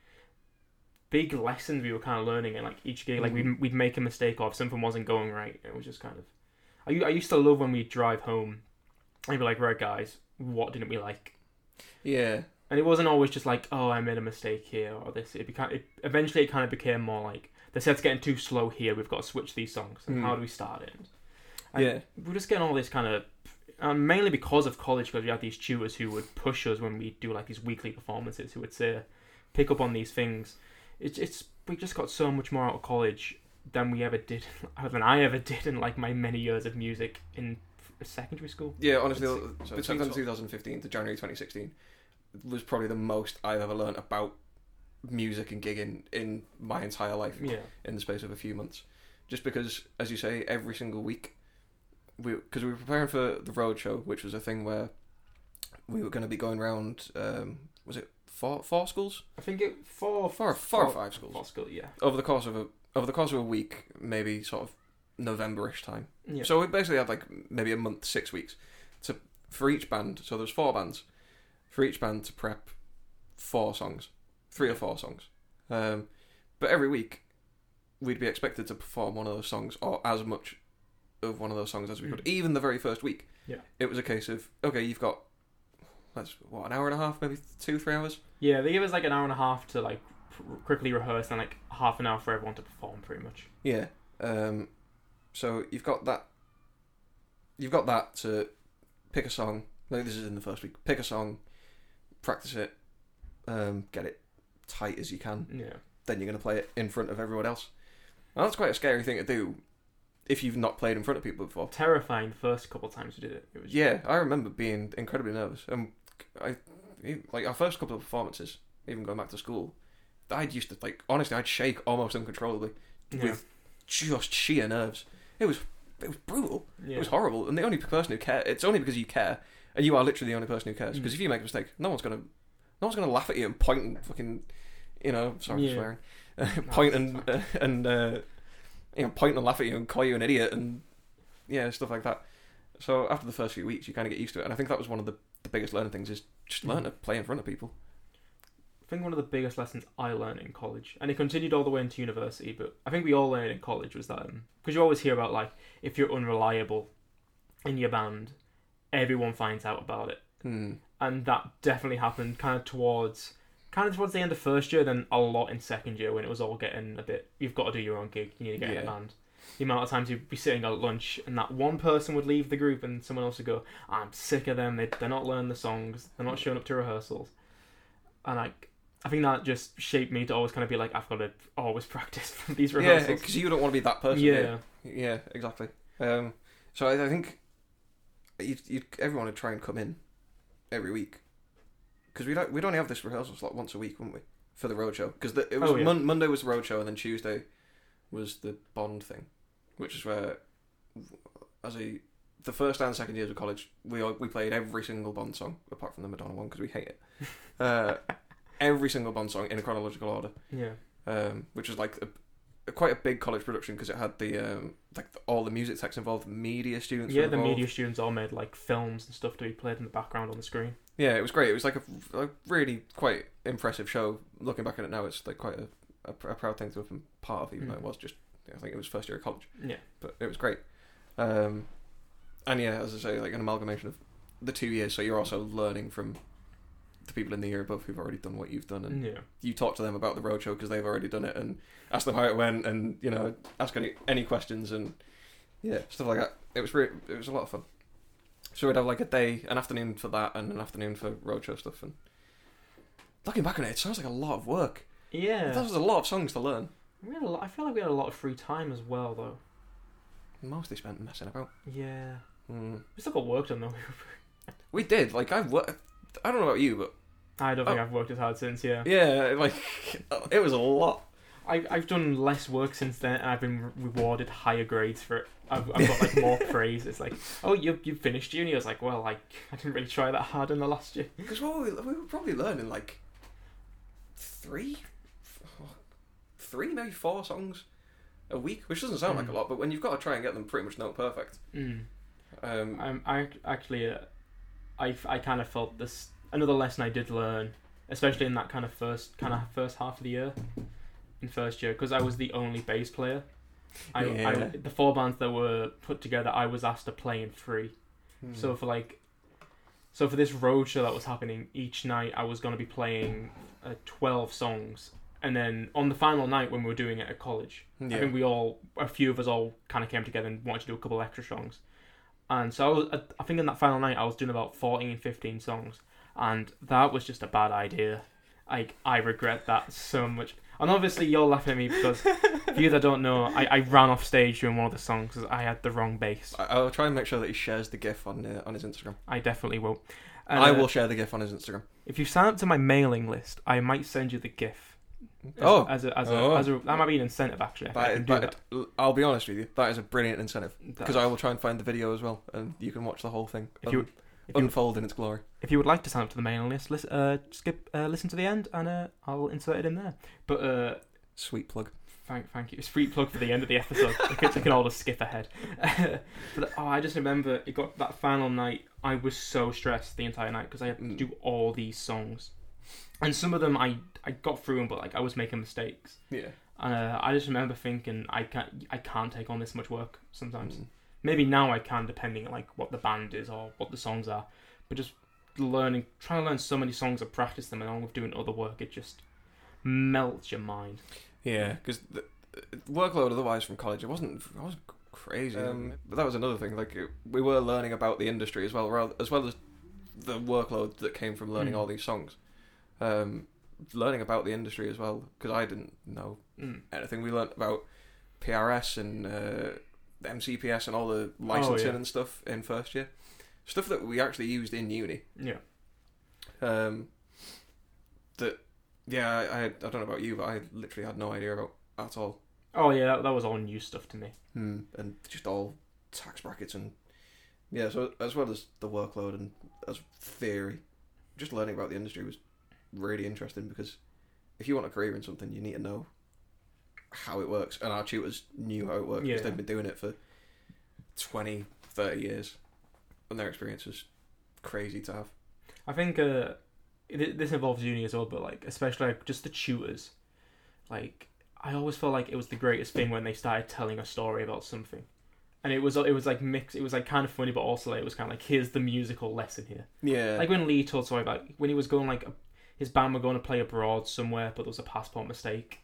big lessons we were kind of learning in like each gig. Like we'd we'd make a mistake or if something wasn't going right. It was just kind of. I I used to love when we'd drive home. I'd be like, right, guys, what didn't we like? yeah, And it wasn't always just like, oh, I made a mistake here or this. It became it, eventually it kind of became more like the set's getting too slow here. We've got to switch these songs. And Mm. how do we start it? And yeah, we're just getting all this kind of, and mainly because of college, because we had these tutors who would push us when we do like these weekly performances, who would say, pick up on these things. It's it's we just got so much more out of college than we ever did, than I ever did in like my many years of music in secondary school. yeah. Honestly, It's- so it's between 2015 to January 2016 was probably the most I've ever learned about music and gigging in my entire life. Yeah, in the space of a few months. Just because, as you say, every single week, we because we were preparing for the road show, which was a thing where we were going to be going around. Um, was it four four schools? I think it four Four, four or five schools Four school, yeah, over the course of a over the course of a week, maybe sort of Novemberish time. yeah. So we basically had like maybe a month, six weeks, to for each band. So there's four bands, for each band to prep four songs, three or four songs. Um, but every week, we'd be expected to perform one of those songs or as much of one of those songs as we could. Mm. Even the very first week, Yeah. it was a case of okay, you've got that's what an hour and a half, maybe two, three hours. Yeah, they give us like an hour and a half to like pr- quickly rehearse and like half an hour for everyone to perform, pretty much. Yeah. Um, so you've got that. You've got that to pick a song. Like this is in the first week. Pick a song, practice it, um, get it tight as you can. Yeah, Then you're gonna play it in front of everyone else. And that's quite a scary thing to do if you've not played in front of people before. terrifying first couple of times we did it. It was Yeah, I remember being incredibly nervous. And I, like our first couple of performances, even going back to school, I'd used to like honestly, I'd shake almost uncontrollably yeah, with just sheer nerves. It was it was brutal. yeah. It was horrible. And the only person who care, it's only because you care, you are literally the only person who cares. Mm. Because if you make a mistake, no one's gonna, no one's gonna laugh at you and point and fucking, you know, sorry Yeah. for swearing, point and uh, and uh, you know, point and laugh at you and call you an idiot and yeah, stuff like that. So after the first few weeks, you kind of get used to it, and I think that was one of the, the biggest learning things is just learn Mm. to play in front of people. I think one of the biggest lessons I learned in college, and it continued all the way into university, but I think we all learned in college was that because you always hear about like if you're unreliable in your band, everyone finds out about it, Hmm. and that definitely happened kind of towards kind of towards the end of first year, then a lot in second year when it was all getting a bit. You've got to do your own gig. You need to get in Yeah. a band. The amount of times you'd be sitting at lunch and that one person would leave the group and someone else would go, "I'm sick of them. They they're not learning the songs. They're not showing up to rehearsals," and like. I think that just shaped me to always kind of be like, I've got to always practice these Yeah, rehearsals. because you don't want to be that person. yeah, Yeah, exactly. Um, so I, I think you'd, you'd, everyone would try and come in every week because we'd we'd only have this rehearsal slot once a week, wouldn't we, for the roadshow? Because it was Oh, yeah. Mon- Monday was the roadshow, and then Tuesday was the Bond thing, which is where, as a the first and second years of college, we all, we played every single Bond song apart from the Madonna one because we hate it. Uh, every single Bond song in a chronological order yeah. um, which is like a, quite a big college production because it had the um, like the, all the music techs involved, media students. yeah, the media students all made like films and stuff to be played in the background on the screen. Yeah, it was great. It was like a, a really quite impressive show. Looking back at it now, it's like quite a, a, pr- a proud thing to have been part of, even though Mm. it was just I think it was first year of college, Yeah. but it was great. Um, and yeah, as I say, like an amalgamation of the two years. So you're also learning from the people in the year above who've already done what you've done, and Yeah. you talk to them about the roadshow because they've already done it, and ask them how it went, and you know ask any any questions, and yeah, stuff like that. It was re- it was a lot of fun. So we'd have like a day, an afternoon for that, and an afternoon for roadshow stuff. And looking back on it, it sounds like a lot of work. Yeah. That was a lot of songs to learn. We had a lot, I feel like we had a lot of free time as well, though. Mostly spent messing about. Yeah. Mm. We still got work done though. We did. Like I've worked. I don't know about you, but I don't think Oh. I've worked as hard since. Yeah. yeah, like it was a lot. I, I've done less work since then, and I've been rewarded higher grades for it. I've, I've got like more praise. It's like, oh, you you finished uni. I was like, well, like I didn't really try that hard in the last year. Because what were we, we were probably learning like three, three maybe four songs a week, which doesn't sound like Mm. a lot, but when you've got to try and get them pretty much note perfect. Mm. Um, I'm I actually, uh, I I kind of felt this another lesson I did learn, especially in that kind of first kind of first half of the year, in first year, because I was the only bass player. I, I Yeah. the four bands that were put together, I was asked to play in three. Hmm. So for like, so for this road show that was happening each night, I was going to be playing uh, twelve songs, and then on the final night when we were doing it at college, yeah. I think we all, a few of us all kind of came together and wanted to do a couple extra songs, and so I was, I think in that final night I was doing about 14, 15 songs, and that was just a bad idea. Like I regret that so much. And obviously you're laughing at me because for you that don't know, I, I ran off stage during one of the songs because I had the wrong bass. I, I'll try and make sure that he shares the GIF on uh, on his Instagram. I definitely will. And, I uh, will share the GIF on his Instagram. If you sign up to my mailing list, I might send you the GIF. Oh. as a, as a, Oh. as a that might be an incentive actually. if that, that, I'll be honest with you, that is a brilliant incentive because I will try and find the video as well, and you can watch the whole thing If you- un- if you, unfold in its glory. if you would like to sign up to the mailing list, listen, uh, skip, uh, listen to the end, and uh, I'll insert it in there. But uh, Sweet plug. thank, thank you. It's free plug for the end of the episode. they, can, they can all just skip ahead. but oh, I just remember it got that final night. I was so stressed the entire night because I had to Mm. do all these songs, and some of them I I got through them, but like I was making mistakes. Yeah. And uh, I just remember thinking I can't I can't take on this much work sometimes. Mm. Maybe now I can, depending on like what the band is or what the songs are. But just learning, trying to learn so many songs and practice them, along with doing other work, it just melts your mind. Yeah, because the the workload otherwise from college, it wasn't, it wasn't crazy. Um, but that was another thing. Like it- we were learning about the industry as well, rather- as well as the workload that came from learning Mm. all these songs. Um, learning about the industry as well, because I didn't know Mm. anything. We learnt about PRS and uh, MCPS and all the licensing yeah. and stuff in first year. Stuff that we actually used in uni. Yeah. Um, that yeah, I, I I don't know about you, but I literally had no idea about at all. Oh yeah, that, that was all new stuff to me. Hmm. And just all tax brackets and yeah. So as well as the workload and as theory, just learning about the industry was really interesting because if you want a career in something, you need to know how it works. And our tutors knew how it worked because Yeah. they've been doing it for 20, 30 years, and their experience was crazy to have. I think uh, it, this involves uni as well, but like especially like just the tutors. Like I always felt like it was the greatest thing when they started telling a story about something, and it was it was like mix. It was like kind of funny, but also like, it was kind of like here's the musical lesson here. Yeah. Like when Lee told story about when he was going like his band were going to play abroad somewhere, but there was a passport mistake,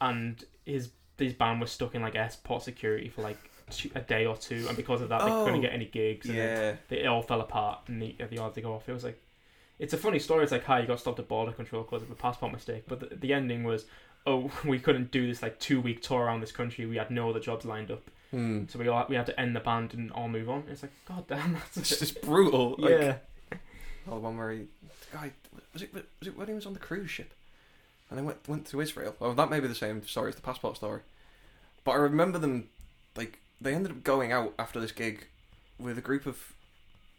and his his band was stuck in like airport security for like two, a day or two, and because of that they Oh. couldn't get any gigs. And yeah. they it all fell apart and they, they all had to go off. It was like, it's a funny story. It's like how you got stopped at border control because of a passport mistake. But the, the ending was, oh, we couldn't do this like two week tour around this country. We had no other jobs lined up, Hmm. so we all we had to end the band and all move on. It's like, god damn, It's that's just brutal. Like, yeah, Oh, the one where he, the guy, was it was it when he was on the cruise ship, and then went went to Israel. Oh, that may be the same story as the passport story, but I remember them, like they ended up going out after this gig, with a group of,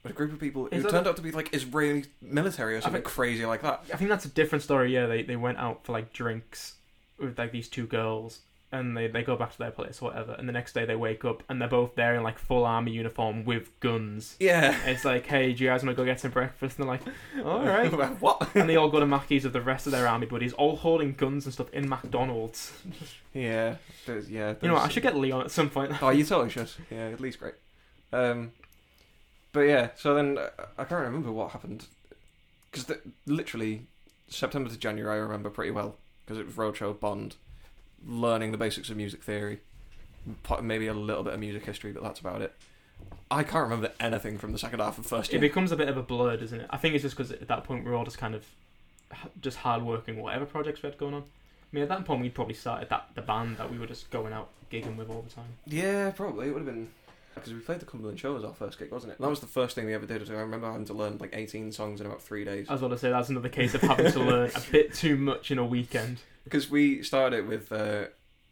with a group of people who Is that turned a- out to be like Israeli military or something think- crazy like that. I think that's a different story. Yeah, they they went out for like drinks with like these two girls, and they, they go back to their place or whatever, and the next day they wake up and they're both there in like full army uniform with guns. Yeah. And it's like, hey, do you guys want to go get some breakfast? And they're like, all right. what? and they all go to Maccy's with the rest of their army buddies, all holding guns and stuff in McDonald's. Yeah. There's, yeah. You know what? I should get Leon at some point. Oh, you totally should. Yeah, at least great. Um, but yeah, so then uh, I can't remember what happened because literally September to January I remember pretty well because it was Roadshow Bond, learning the basics of music theory, maybe a little bit of music history, but that's about it. I can't remember anything from the second half of first year. It becomes a bit of a blur, doesn't it? I think it's just because at that point we're all just kind of just hard working, whatever projects we had going on. I mean, at that point we'd probably started that the band that we were just going out gigging with all the time. Yeah, probably it would have been because we played the Cumberland Show as our first gig, wasn't it? That was the first thing we ever did. I remember having to learn like 18 songs in about three days. I was going to say that's another case of having to learn a bit too much in a weekend. Because we started it with uh,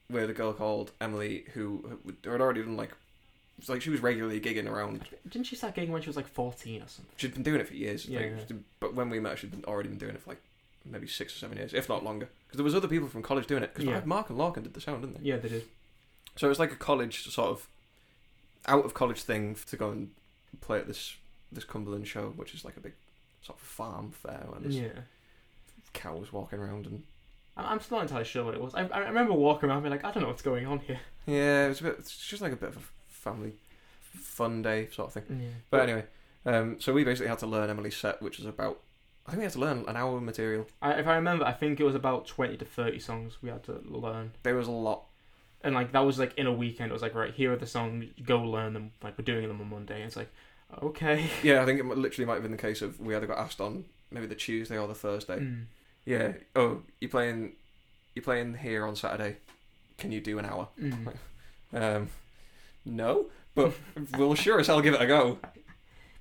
with a girl called Emily who had already done like it's like she was regularly gigging around. Didn't she start gigging when she was like fourteen or something? She'd been doing it for years. Yeah, like, yeah. But when we met, she'd been, already been doing it for like maybe six or seven years, if not longer. Because there was other people from college doing it. Because Yeah. Mark and Larkin did the sound, didn't they? Yeah, they did. So it was like a college sort of out of college thing to go and play at this this Cumberland show, which is like a big sort of farm fair where there's Yeah. cows walking around and I'm still not entirely sure what it was. I, I remember walking around being like, I don't know what's going on here. yeah, it was a bit. It's just like a bit of a family fun day sort of thing. Yeah. But anyway, um, so we basically had to learn Emily's set, which was about. I think we had to learn an hour of material. I, if I remember, I think it was about twenty to thirty songs we had to learn. There was a lot. and like that was like in a weekend. It was like right here are the songs, go learn them. Like we're doing them on Monday. And it's like okay. Yeah, I think it literally might have been the case of we either got asked on maybe the Tuesday or the Thursday. Mm. Yeah. Oh, you playing? You playing here on Saturday? Can you do an hour? Mm. Um, no, but we'll sure as hell give it a go.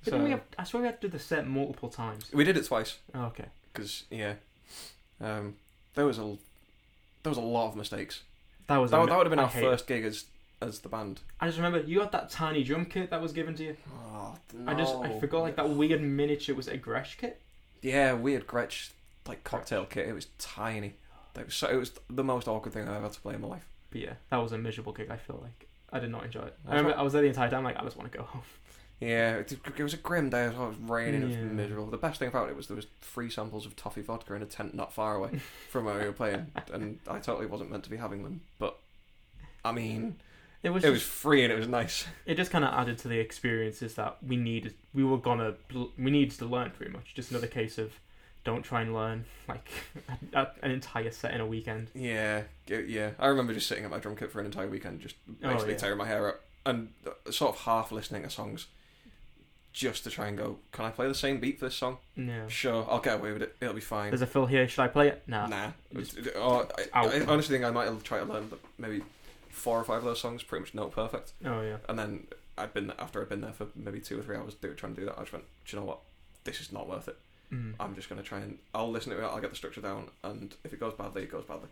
But then we have, I swear we had to do the set multiple times. we did it twice Oh, okay. because yeah, um, there was a there was a lot of mistakes. That was That, a- that would have been I our first gig as as the band. I just remember you had that tiny drum kit that was given to you. Oh, I just I forgot like that weird miniature was it a Gretsch kit. Yeah, weird Gretsch like cocktail kit. It was tiny. It was so it was the most awkward thing I've ever had to play in my life. But yeah, that was a miserable gig. I feel like I did not enjoy it. I remember I was there the entire time. Like I just want to go home. Yeah, it, it was a grim day as well. It was raining. It was miserable. The best thing about it was there was three samples of toffee vodka in a tent not far away from where we were playing, and I totally wasn't meant to be having them. But I mean, It was it just, was free and it was nice. it just kind of added to the experiences that we needed. We were gonna we needed to learn pretty much. Just another case of don't try and learn like a, a- an entire set in a weekend. Yeah, yeah. I remember just sitting at my drum kit for an entire weekend, just Oh, basically yeah. tearing my hair up and uh, sort of half listening to songs, just to try and go. Can I play the same beat for this song? Yeah. Sure, I'll get away with it. It'll be fine. There's a fill here. Should I play it? Nah. Nah. Just Or, I. I honestly think I might have tried to learn maybe four or five of those songs pretty much note perfect. Oh yeah. And then I'd been after I'd been there for maybe two or three hours do, trying to do that. I just went, do you know what? This is not worth it. Mm. I'm just gonna try and I'll listen to it. I'll get the structure down, and if it goes badly, it goes badly.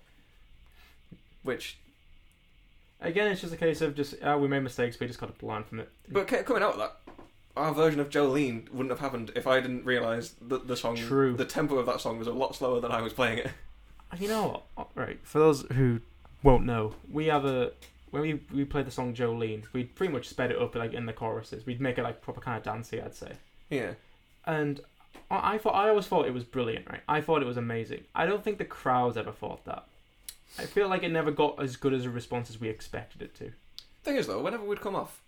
Which, Again, it's just a case of just uh, we made mistakes. We just got to learn from it. but coming out of that, our version of Jolene wouldn't have happened if I didn't realise that the song, True. the tempo of that song was a lot slower than I was playing it. You know what? Right. For those who won't know, we have a when we we played the song Jolene, we pretty much sped it up like in the choruses. We'd make it like proper kind of dancey, I'd say. Yeah. And I, I thought I always thought it was brilliant, right? I thought it was amazing. I don't think the crowds ever thought that. I feel like it never got as good as a response as we expected it to. Thing is, though, whenever we'd come off,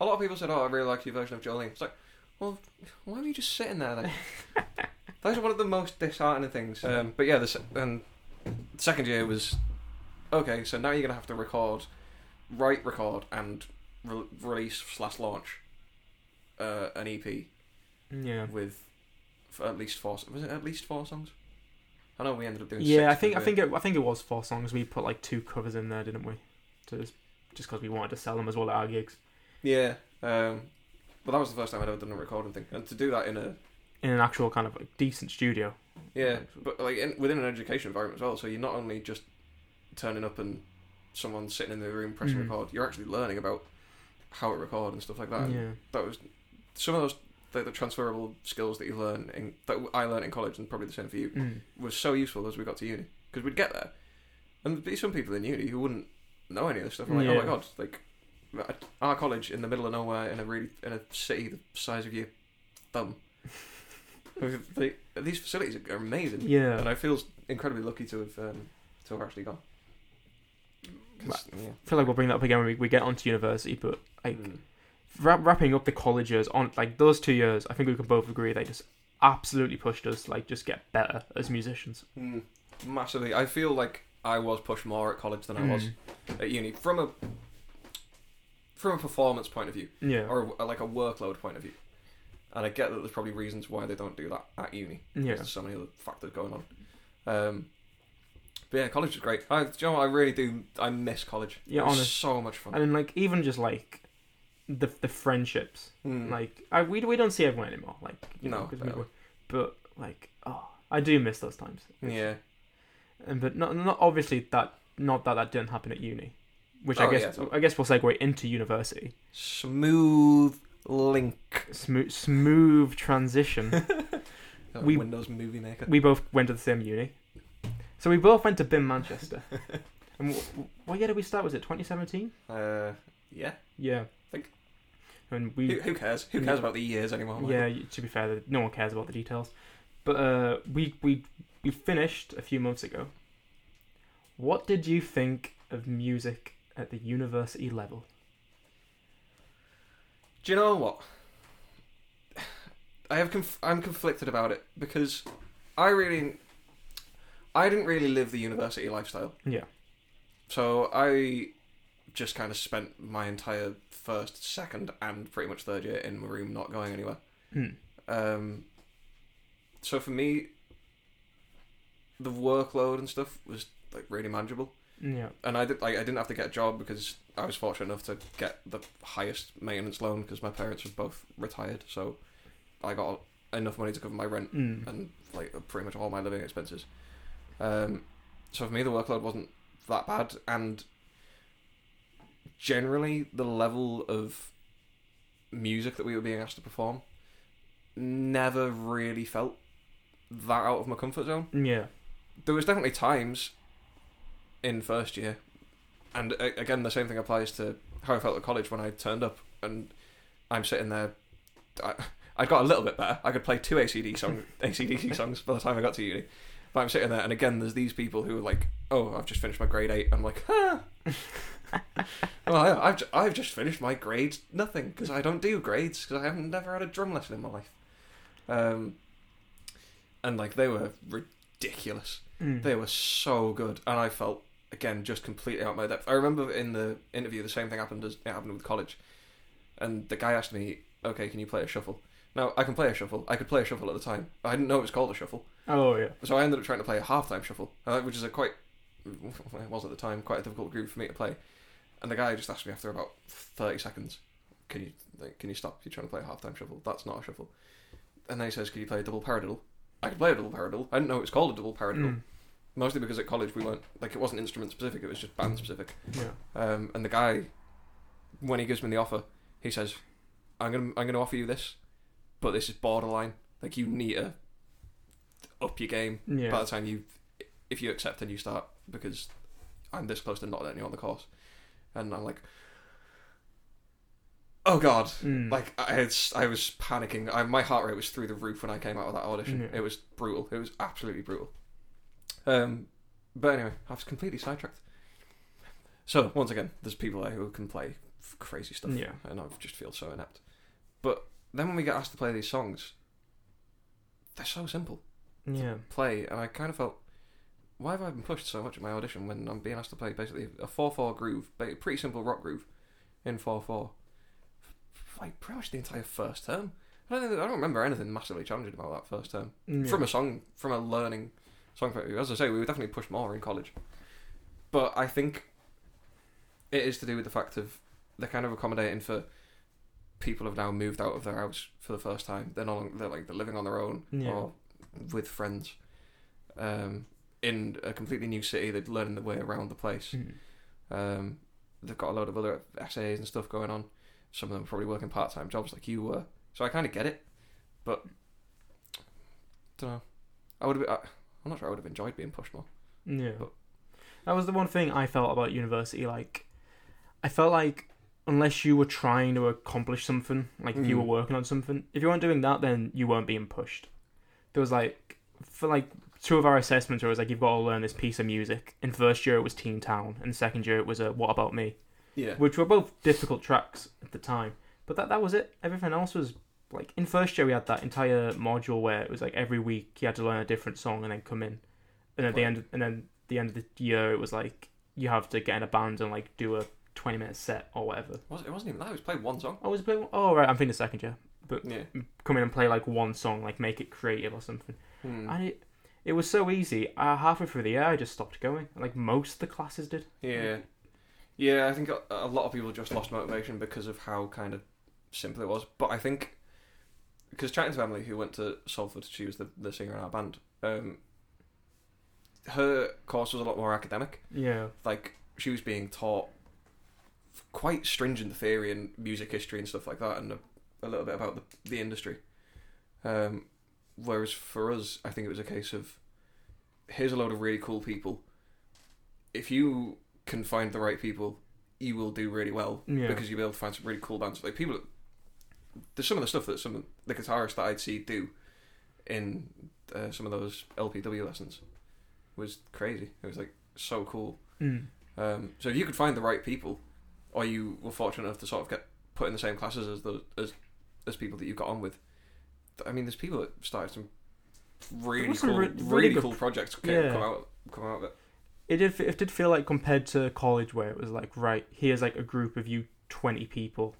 a lot of people said, "Oh, I really like your version of Jolene." It's like, well, why were you just sitting there then? Are one of the most disheartening things. Um, but yeah, the se- and the second year was okay. So now you're gonna have to record, write, record, and re- release slash launch uh, an EP Yeah. with at least four. Was it at least four songs? I know we ended up doing. Yeah, six I think I think it, I think it was four songs. We put like two covers in there, didn't we? So just just because we wanted to sell them as well at our gigs Yeah, um, but that was the first time I'd ever done a recording thing, and to do that in a in an actual kind of decent studio. Yeah, but like in, within an education environment as well. So you're not only just turning up and someone sitting in the room pressing Mhm. record. You're actually learning about how to record and stuff like that. Yeah. That was some of those the, the transferable skills that you learn in that I learned in college and probably the same for you Mm. was so useful as we got to uni because we'd get there and there'd be some people in uni who wouldn't know any of this stuff. I'm like, oh my god, like our college in the middle of nowhere in a really in a city the size of your thumb. They- these facilities are amazing, Yeah. and I feel incredibly lucky to have um, to have actually gone. 'Cause, yeah. I feel like we'll bring that up again when we, we get onto university, but like Mm. Wrap, wrapping up the college years on like those two years, I think we can both agree they just absolutely pushed us like just get better as musicians. Mm, massively. I feel like I was pushed more at college than I was Mm. at uni from a from a performance point of view Yeah. or a, like a workload point of view. And I get that there's probably reasons why they don't do that at uni. yeah. There's so many other factors going on. Um, but yeah, college is great. I, do you know what? I really do. I miss college. Yeah, it was honest. so much fun. And then, like even just like the the friendships, Mm. like I we we don't see everyone anymore. Like you know, No, 'cause we but like oh, I do miss those times. yeah, And but not not obviously that not that that didn't happen at uni, which I Oh, guess yeah. I guess we'll segue into university. smooth link. Smooth smooth transition. We- Windows Movie Maker. we both went to the same uni, so we both went to BIMM Manchester. and w- what year did we start? Was it 2017? Uh, yeah. Yeah. Think. And Who, we who cares? Who cares about the years anymore? Michael? yeah. To be fair, no one cares about the details. But uh, we we we finished a few months ago. What did you think of music at the university level? Do you know what? I have conf- I'm conflicted about it because I really I didn't really live the university lifestyle. Yeah. So I just kind of spent my entire first, second, and pretty much third year in my room, not going anywhere. Hmm. Um, so for me, the workload and stuff was like really manageable, Yeah. and I did like I didn't have to get a job because I was fortunate enough to get the highest maintenance loan because my parents were both retired, so I got enough money to cover my rent Mm. and like pretty much all my living expenses. Um, so for me, the workload wasn't that bad, and generally the level of music that we were being asked to perform never really felt that out of my comfort zone. Yeah. There was definitely times in first year, and again the same thing applies to how I felt at college when I turned up and I'm sitting there. I, I got a little bit better. I could play two ACD song, AC/DC songs by the time I got to uni. But I'm sitting there, and again, there's these people who are like, "Oh, I've just finished my grade eight. I'm like, "Huh." well, I, I've I've just finished my grades nothing because I don't do grades because I haven't never had a drum lesson in my life. Um, and like they were ridiculous. Mm. They were so good, and I felt again just completely out of my depth. I remember in the interview the same thing happened as it happened with college, and the guy asked me, "Okay, can you play a shuffle?" Now I can play a shuffle. I could play a shuffle at the time. I didn't know it was called a shuffle, Oh yeah. so I ended up trying to play a halftime shuffle, uh, which is a quite it was at the time quite a difficult groove for me to play. And the guy just asked me after about thirty seconds, "Can you like, can you stop? You're trying to play a halftime shuffle. That's not a shuffle." And then he says, "Can you play a double paradiddle?" I could play a double paradiddle. I didn't know it was called a double paradiddle. Mm. Mostly because at college we weren't like it wasn't instrument specific; it was just band specific. Yeah. Um, and the guy, when he gives me the offer, he says, "I'm gonna I'm gonna offer you this, but this is borderline. Like you need to up your game Yeah. by the time you, if you accept and you start, because I'm this close to not letting you on the course." And I'm like, "Oh God!" Mm. Like I, it's, I was panicking. I, my heart rate was through the roof when I came out of that audition. It was brutal. It was absolutely brutal. Um, but anyway, I was completely sidetracked. So once again, there's people there who can play crazy stuff, Yeah. and I just feel so inept. But then when we get asked to play these songs, they're so simple Yeah. play, and I kind of felt, why have I been pushed so much at my audition when I'm being asked to play basically a four four groove, a pretty simple rock groove, in four four, like pretty much the entire first term. I don't, think, I don't remember anything massively challenging about that first term Yeah. from a song, from a learning song point of view. As I say, we were definitely pushed more in college, but I think it is to do with the fact of they're kind of accommodating for people have now moved out of their house for the first time. They're not they're like they're living on their own Yeah. or with friends um, in a completely new city. They're learning the way around the place. Mm. Um, they've got a lot of other essays and stuff going on. Some of them are probably working part time jobs like you were. So I kind of get it, but don't know. I would have. I'm not sure I would have enjoyed being pushed more. Yeah. But- That was the one thing I felt about university. Like, I felt like unless you were trying to accomplish something, like if you were Mm. working on something, if you weren't doing that, then you weren't being pushed. There was like, for like two of our assessments, where it was like you've got to learn this piece of music. In first year, it was Teen Town, and second year, it was a What About Me, Yeah. which were both difficult tracks at the time. But that that was it. Everything else was like in first year we had that entire module where it was like every week you had to learn a different song and then come in, and at the end and then the end of the year it was like you have to get in a band and like do a twenty minute set or whatever. Was it wasn't even that. It was played one song. I was playing. Oh right, I'm thinking the second year. But Yeah. Come in and play like one song, like make it creative or something. Hmm. And it it was so easy. Uh, halfway through the year, I just stopped going. Like most of the classes did. Yeah. Yeah, I think a, a lot of people just lost motivation because of how kind of simple it was. But I think because chatting to Emily, who went to Salford, she was the, the singer in our band. Um, her course was a lot more academic. Yeah. Like she was being taught quite stringent theory and music history and stuff like that, and a, a little bit about the the industry. Um, whereas for us, I think it was a case of here's a load of really cool people. If you can find the right people, you will do really well Yeah. because you'll be able to find some really cool bands. Like people, there's some of the stuff that some of the guitarists that I'd see do in uh, some of those LPW lessons was crazy. It was like so cool. Mm. Um, so if you could find the right people, or you were fortunate enough to sort of get put in the same classes as the as as people that you got on with, th- I mean, there's people that started some really cool, re- really, really good- cool projects come, Yeah. come out come out of it. It did. It did feel like compared to college, where it was like, right, here's like a group of you, twenty people,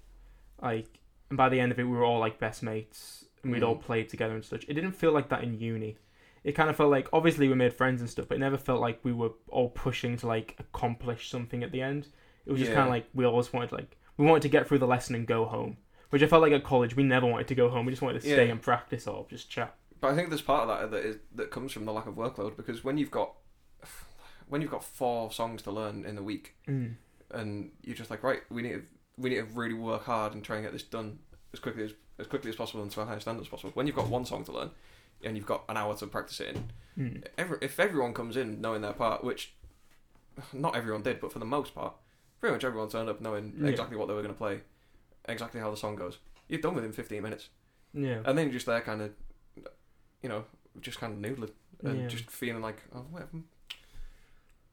like, and by the end of it, we were all like best mates, and we'd all Mm. played together and such. It didn't feel like that in uni. It kind of felt like, obviously, we made friends and stuff, but it never felt like we were all pushing to like accomplish something at the end. It was just Yeah. kind of like we always wanted like we wanted to get through the lesson and go home. Which I felt like at college, we never wanted to go home. We just wanted to stay Yeah. and practice or just chat. But I think there's part of that that is that comes from the lack of workload because when you've got when you've got four songs to learn in a week Mm. and you're just like right we need to, we need to really work hard and try and get this done as quickly as as quickly as possible and to a high standard as possible. When you've got one song to learn and you've got an hour to practice it in, Mm. every, if everyone comes in knowing their part, which not everyone did, but for the most part, pretty much everyone turned up knowing Yeah. exactly what they were going to play, exactly how the song goes. You're done within 15 minutes, Yeah. and then you're just there, kind of, you know, just kind of noodling and Yeah. just feeling like, oh, we're having,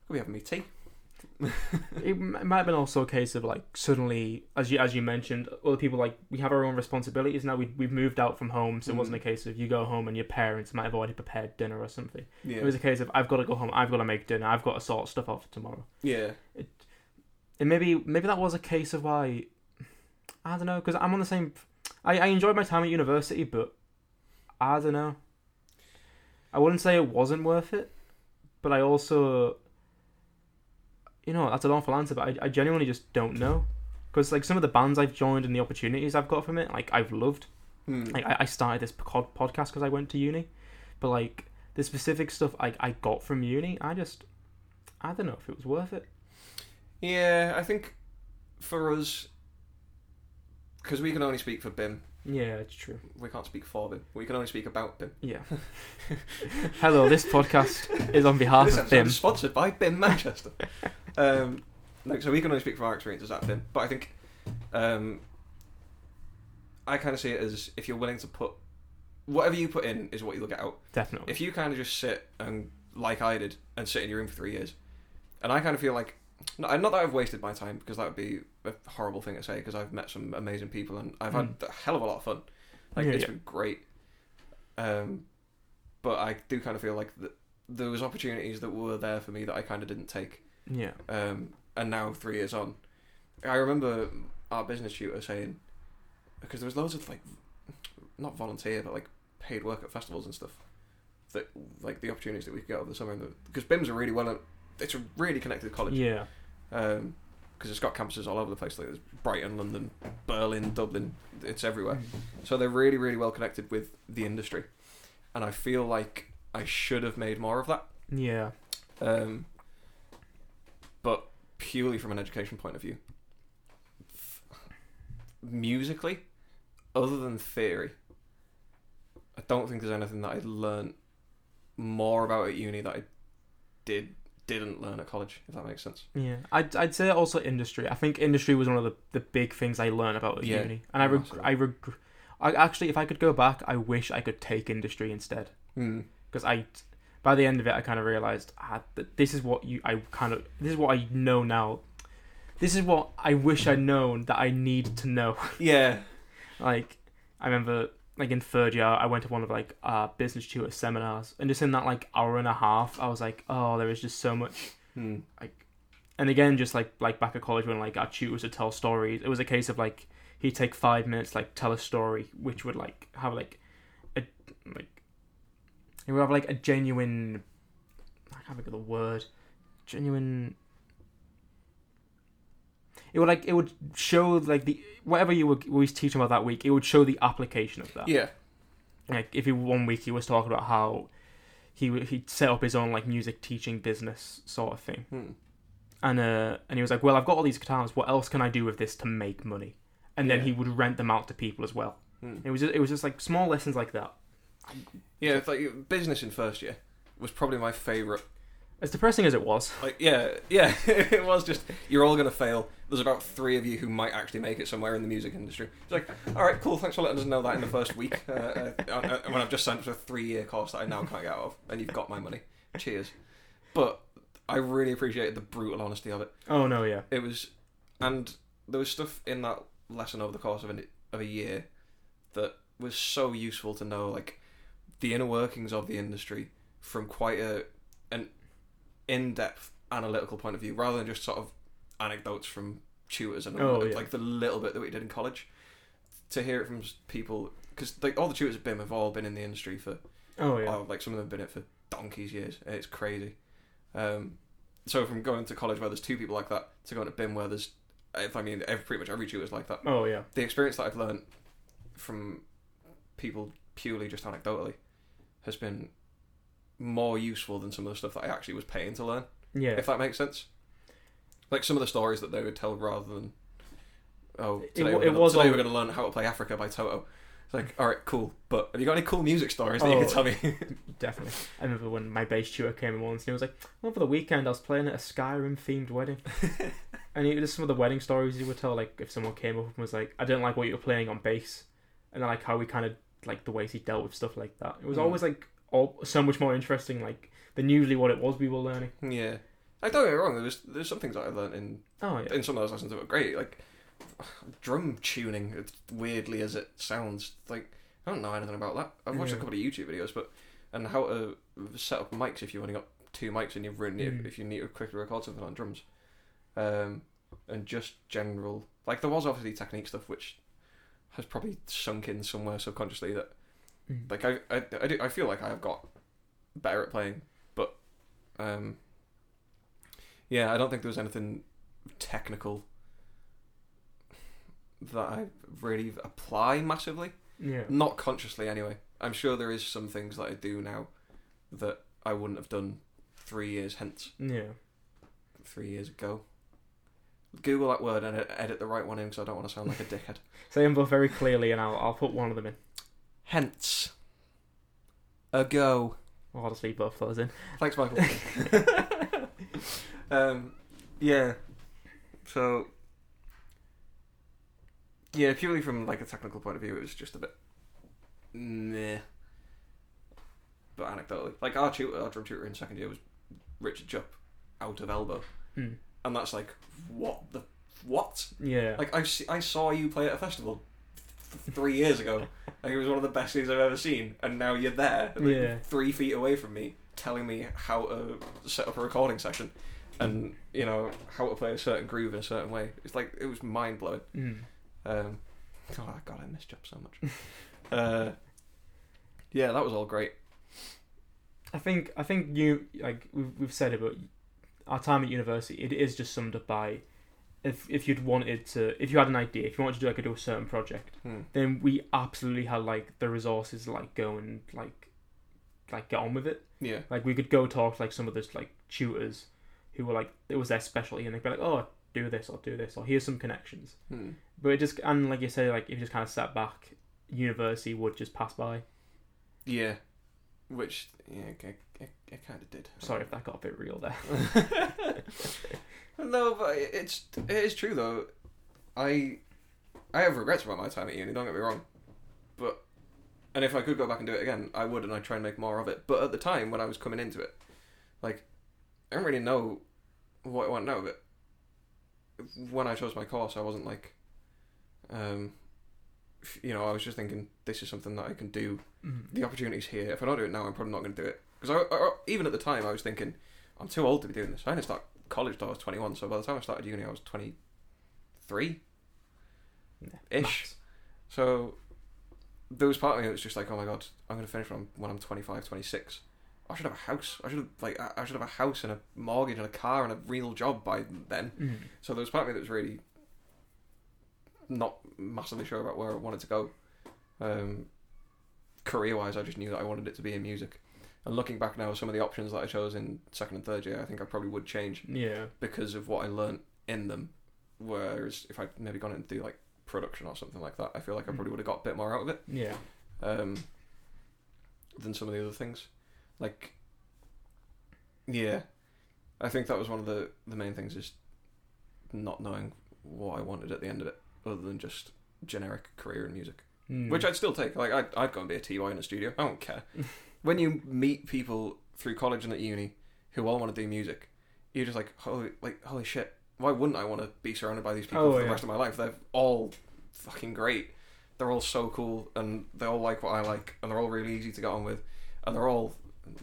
could be having me tea. it might have been also a case of like suddenly, as you as you mentioned, other people like we have our own responsibilities now. We we've moved out from home, so it wasn't a Mm. case of you go home and your parents might have already prepared dinner or something. Yeah, It was a case of I've got to go home, I've got to make dinner, I've got to sort stuff out for tomorrow. yeah, It, And maybe maybe that was a case of why I don't know because I'm on the same. I I enjoyed my time at university, but I don't know. I wouldn't say it wasn't worth it, but I also, you know, that's an awful answer. But I I genuinely just don't know because like some of the bands I've joined and the opportunities I've got from it, like I've loved. Hmm. Like I, I started this pod- podcast because I went to uni, but like the specific stuff I I got from uni, I just I don't know if it was worth it. yeah. I think for us, because we can only speak for BIMM, Yeah, it's true. we can't speak for BIMM. We can only speak about BIMM. Yeah. Hello, this podcast is on behalf this of BIMM. is sponsored by BIMM Manchester. um, like, so we can only speak from our experiences at BIMM, but I think um, I kind of see it as if you're willing to put whatever you put in is what you'll get out. Definitely. If you kind of just sit and like I did and sit in your room for three years, and I kind of feel like not, not that I've wasted my time because that would be a horrible thing to say because I've met some amazing people and I've had a hell of a lot of fun. Like Yeah, it's yeah. been great. Um, but I do kind of feel like th- there was opportunities that were there for me that I kind of didn't take. Yeah. Um, and now three years on, I remember our business tutor saying because there was loads of like not volunteer but like paid work at festivals and stuff that like the opportunities that we could get over the summer because BIMM's a really well it's a really connected college Yeah. um because it's got campuses all over the place like there's Brighton London Berlin Dublin it's everywhere. So they're really really well connected with the industry. And I feel like I should have made more of that. Yeah. um, but purely from an education point of view, musically, other than theory, I don't think there's anything that I learned more about at uni that I did didn't learn at college. If that makes sense. Yeah, I'd I'd say also industry. I think industry was one of the, the big things I learned about at Yeah, uni, and I reg- I reg- I actually if I could go back, I wish I could take industry instead Mm. because I by the end of it I kind of realized ah, that this is what you I kind of this is what I know now. This is what I wish I'd known that I need to know. Yeah. like I remember like in third year I went to one of like uh business tutor seminars. And just in that like hour and a half I was like oh there is just so much like, and again just like like back at college when like our tutors would tell stories it was a case of like he'd take five minutes like tell a story which would like have like a like it would have like a genuine I can't think of the word genuine it would like it would show like the whatever you were was teaching about that week it would show the application of that Yeah. like if he one week he was talking about how he he'd set up his own like music teaching business sort of thing Mm. and uh and he was like well i've got all these guitars what else can i do with this to make money and then Yeah. he would rent them out to people as well Mm. it was just, it was just like small lessons like that Yeah. It's like business in first year was probably my favorite. As depressing as it was Like yeah, yeah. it was just you're all gonna fail. There's about three of you who might actually make it somewhere in the music industry. It's like, all right, cool. Thanks for letting us know that in the first week. Uh, uh, uh, when I've just signed up to a three-year course that I now can't get out of, and you've got my money. Cheers. But I really appreciated the brutal honesty of it. oh no yeah It was, and there was stuff in that lesson over the course of, an, of a year that was so useful to know, like the inner workings of the industry from quite a an in-depth analytical point of view, rather than just sort of anecdotes from tutors and Oh, like, yeah. like the little bit that we did in college. To hear it from people, because like all the tutors at BIMM have all been in the industry for oh yeah Oh, like some of them have been in it for donkeys years. It's crazy. Um, so from going to college where there's two people like that to going to BIMM where there's, if I mean, every, pretty much every tutor's like that. oh yeah The experience that I've learned from people purely just anecdotally has been more useful than some of the stuff that I actually was paying to learn. yeah If that makes sense. Like some of the stories that they would tell rather than, oh, today, we're, it gonna, was today all- we're going to learn how to play Africa by Toto. It's like, all right, cool, but have you got any cool music stories that you Oh. can tell me? definitely i remember when my bass tutor came in once and he was like over the weekend i was playing at a Skyrim themed wedding And he, just some of the wedding stories he would tell, like if someone came up and was like, "I didn't like what you were playing on bass," and then like how we kind of like the ways he dealt with stuff like that. It was Mm. always like all so much more interesting, like than usually what it was we were learning. Yeah. Like, don't get me wrong, there's there's some things that I learned in Oh yeah, in some of those lessons that were great. Like drum tuning, as weirdly as it sounds, like I don't know anything about that. I've watched a couple of YouTube videos, but and how to set up mics if you've only got two mics and you really Mm. if you need to quickly record something on drums, um, and just general like there was obviously technique stuff which has probably sunk in somewhere subconsciously that Mm. like I I I, do, I feel like I have got better at playing, but um, yeah, I don't think there was anything technical that I really apply massively. yeah, Not consciously, anyway. I'm sure there is some things that I do now that I wouldn't have done three years hence, yeah. three years ago. Google that word and edit the right one in because I don't want to sound like a dickhead. Say them both very clearly, and I'll I'll put one of them in. Hence. Ago. I'll just leave both those in. Thanks, Michael. um, yeah. So, yeah, purely from like a technical point of view, it was just a bit meh. But anecdotally, like our tutor, our drum tutor in second year was Richard Jupp, out of Elbow, Mm. and that's like what the what? Yeah, Like I see, I saw you play at a festival three years ago. Like it was one of the best things I've ever seen, and now you're there, like, Yeah. three feet away from me, telling me how to set up a recording session, and you know how to play a certain groove in a certain way. It's like it was mind blowing. mm. Um, oh god, I miss Jupp so much. uh, yeah, that was all great. I think I think you like we've we've said it, but our time at university it is just summed up by if if you'd wanted to if you had an idea if you wanted to do like do a certain project Hmm. then we absolutely had like the resources to, like go and like like get on with it. Yeah, like we could go talk to like some of those like tutors who were like it was their specialty and they'd be like oh do this or do this or here's some connections. Hmm. but it just and like you say like if you just kind of sat back university would just pass by. Yeah, which yeah, it, it, it kind of did. Sorry if that got a bit real there. no, but it's it is true though. I I have regrets about my time at uni. Don't get me wrong, but and if I could go back and do it again, I would, and I'd try and make more of it. But at the time when I was coming into it, like I didn't really know what I want out of it. When I chose my course, I wasn't like, um, you know, I was just thinking this is something that I can do Mm. the opportunity's here. If I don't do it now, I'm probably not going to do it. Because I, I, even at the time, I was thinking, I'm too old to be doing this. I didn't start college till I was 21, so by the time I started uni, I was 23 Yeah, ish. So there was part of me that was just like, oh my god, I'm going to finish when I'm, when I'm 25, 26. I should have a house. I should have like I I should have a house and a mortgage and a car and a real job by then. Mm. So there was part of me that was really not massively sure about where I wanted to go. Um, career wise, I just knew that I wanted it to be in music. And looking back now, some of the options that I chose in second and third year, I think I probably would change Yeah. because of what I learnt in them. Whereas if I'd maybe gone in to do like production or something like that, I feel like I Mm. probably would have got a bit more out of it Yeah. um, than some of the other things. Like, yeah, I think that was one of the the main things is not knowing what I wanted at the end of it, other than just generic career in music, Mm. which I'd still take. Like, I'd, I'd go and be a TY in a studio. I don't care. when you meet people through college and at uni who all want to do music, you're just like, holy, like, holy shit. Why wouldn't I want to be surrounded by these people Oh, for the yeah. rest of my life? They're all fucking great. They're all so cool, and they all like what I like, and they're all really easy to get on with, and they're all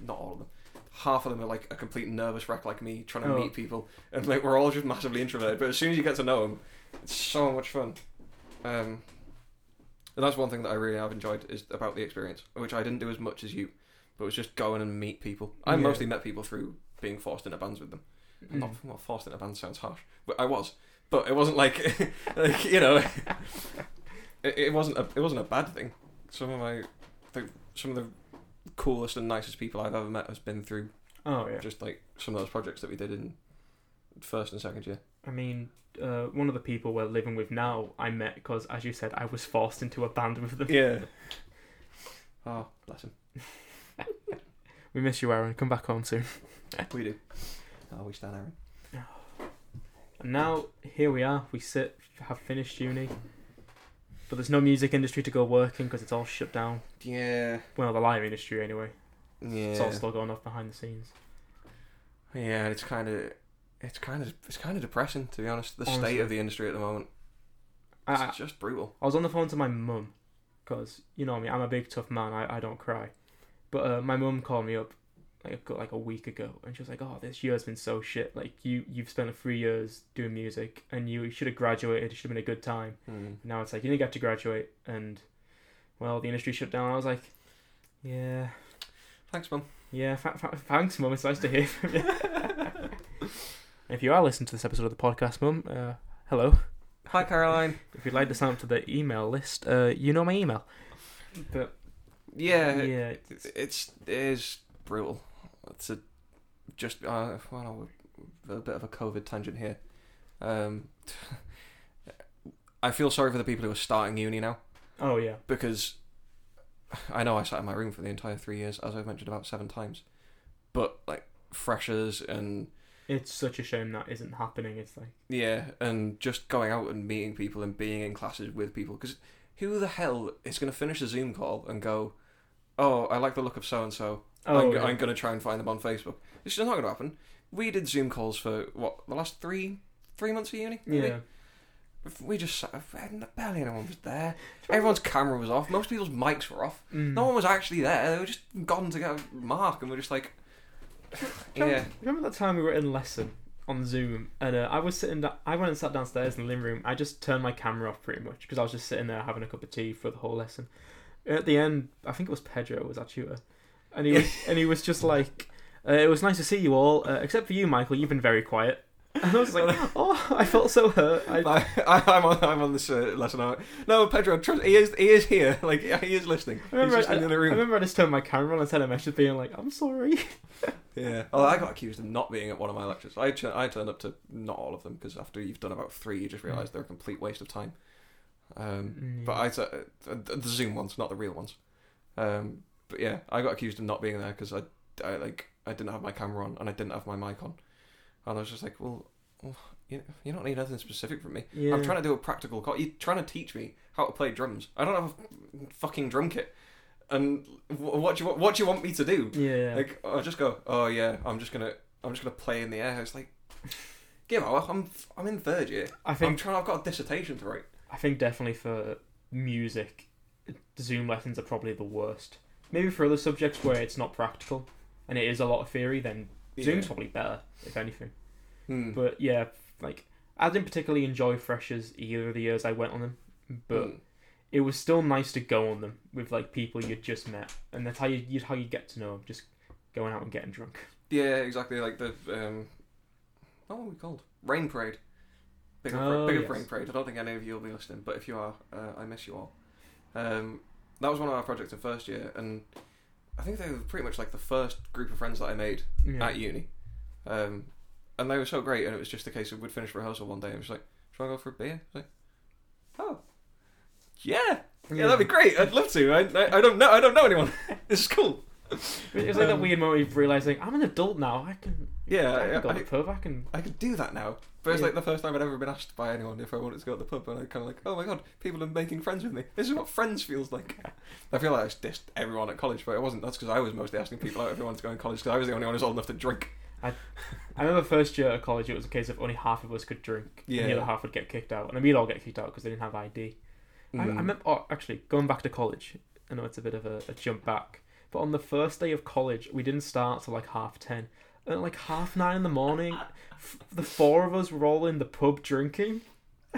not all of them. Half of them are like a complete nervous wreck like me, trying to Oh. meet people, and like we're all just massively introverted. But as soon as you get to know them, it's so much fun. Um, and that's one thing that I really have enjoyed is about the experience, which I didn't do as much as you, but it was just going and meet people. I Yeah. mostly met people through being forced into bands with them. Mm. Not well, forced into bands sounds harsh, but I was. But it wasn't like, like you know, it, it wasn't a it wasn't a bad thing. Some of my, the, some of the coolest and nicest people I've ever met has been through Oh yeah. just like some of those projects that we did in first and second year. I mean, uh, one of the people we're living with now, I met because, as you said, I was forced into a band with them. Yeah. Oh, bless him. We miss you, Aaron. Come back on soon. We do. Oh, we stand Aaron. And now here we are. We sit, have finished uni, but there's no music industry to go working because it's all shut down. Yeah. Well, the live industry anyway. Yeah. It's all still going off behind the scenes. Yeah, it's kind of, it's kind of, it's kind of depressing to be honest. The state of the industry at the moment, it's I, just brutal. I was on the phone to my mum because you know me, I'm a big tough man. I, I don't cry. But uh, my mum called me up like a, like a week ago, and she was like, "Oh, this year's been so shit. Like you you've spent three years doing music, and you should have graduated. It should have been a good time. Mm. Now it's like you didn't get to graduate, and well, the industry shut down. I was like, yeah, Thanks, mum. yeah. Fa- fa- thanks, mum. It's nice to hear from you. if you are listening to this episode of the podcast, mum, uh, hello. Hi, Caroline. If you'd like to sign up to the email list, uh, you know my email. But Yeah, yeah, it's, it's it is brutal. It's a just uh, well, a bit of a COVID tangent here. Um, I feel sorry for the people who are starting uni now oh yeah, because I know I sat in my room for the entire three years, as I've mentioned about seven times. But like freshers and it's such a shame that isn't happening. It's like yeah, and just going out and meeting people and being in classes with people. Because who the hell is going to finish a Zoom call and go, "Oh, I like the look of so and so. I'm, yeah. I'm going to try and find them on Facebook." It's just not going to happen. We did Zoom calls for what the last three three months of uni. maybe? yeah. We just sat, barely anyone was there. Everyone's camera was off. Most people's mics were off. Mm. No one was actually there. They were just gone to get a mark, and we're just like, yeah. Remember that time we were in lesson on Zoom, and uh, I was sitting. Da- I went and sat downstairs in the living room. I just turned my camera off pretty much because I was just sitting there having a cup of tea for the whole lesson. At the end, I think it was Pedro was our tutor, and he was and he was just like, uh, "It was nice to see you all, uh, except for you, Michael. You've been very quiet." And I was like, "Oh, I felt so hurt." I, I, I'm on. I'm on this uh, lesson. now. No, Pedro, trust, he is. He is here. Like he is listening. I remember, just I, in the other I remember I just turned my camera on and sent a message being like, "I'm sorry." Yeah. Oh, I got accused of not being at one of my lectures. I ch- I turned up to not all of them because after you've done about three, you just realise they're a complete waste of time. Um, Mm, but I uh, the Zoom ones, not the real ones. Um, but yeah, I got accused of not being there because I, I like I didn't have my camera on and I didn't have my mic on, and I was just like, well, well you, you don't need anything specific from me. Yeah. I'm trying to do a practical. Co- you're trying to teach me how to play drums. I don't have a fucking drum kit, and what do you want? What do you want me to do? Yeah. Like, I just go, oh yeah, I'm just gonna, I'm just gonna play in the air. It's like, give out. I'm, I'm in third year. I I'm think trying. I've got a dissertation to write. I think definitely for music, Zoom lessons are probably the worst. Maybe for other subjects where it's not practical and it is a lot of theory, then Zoom's probably better, if anything. Hmm. But yeah, like I didn't particularly enjoy freshers either of the years I went on them, but Hmm. it was still nice to go on them with like people you'd just met, and that's how you you'd, how you get to know them, just going out and getting drunk. Yeah, exactly. Like the um, what were we called? Rain Parade. Big up, Oh, big up yes. Parade. I don't think any of you will be listening, but if you are, uh, I miss you all. Um, that was one of our projects in first year, and I think they were pretty much like the first group of friends that I made Yeah. at uni. Um, and they were so great, and it was just a case of we'd finish rehearsal one day and it was like, "Should I go for a beer?" I was like, "Oh, yeah, yeah, that'd be great. I'd love to. I, I, I don't know. I don't know anyone. this is cool. It was like that Um, weird moment of realizing I'm an adult now. I can Yeah, I can go I- to pub. I can. I could do that now. But it's Yeah. like the first time I'd ever been asked by anyone if I wanted to go to the pub, and I kind of like, oh my god, people are making friends with me. This is what friends feels like. I feel like I just dissed everyone at college, but it wasn't. That's because I was mostly asking people out if they wanted to go in college, because I was the only one who was old enough to drink. I remember first year at college, it was a case of only half of us could drink, and the other half would get kicked out, and then we'd all get kicked out because they didn't have ID. I, I Mm. remember, oh, actually, going back to college, I know it's a bit of a, a jump back, but on the first day of college, we didn't start till like half ten. And at like half nine in the morning, the four of us were all in the pub drinking.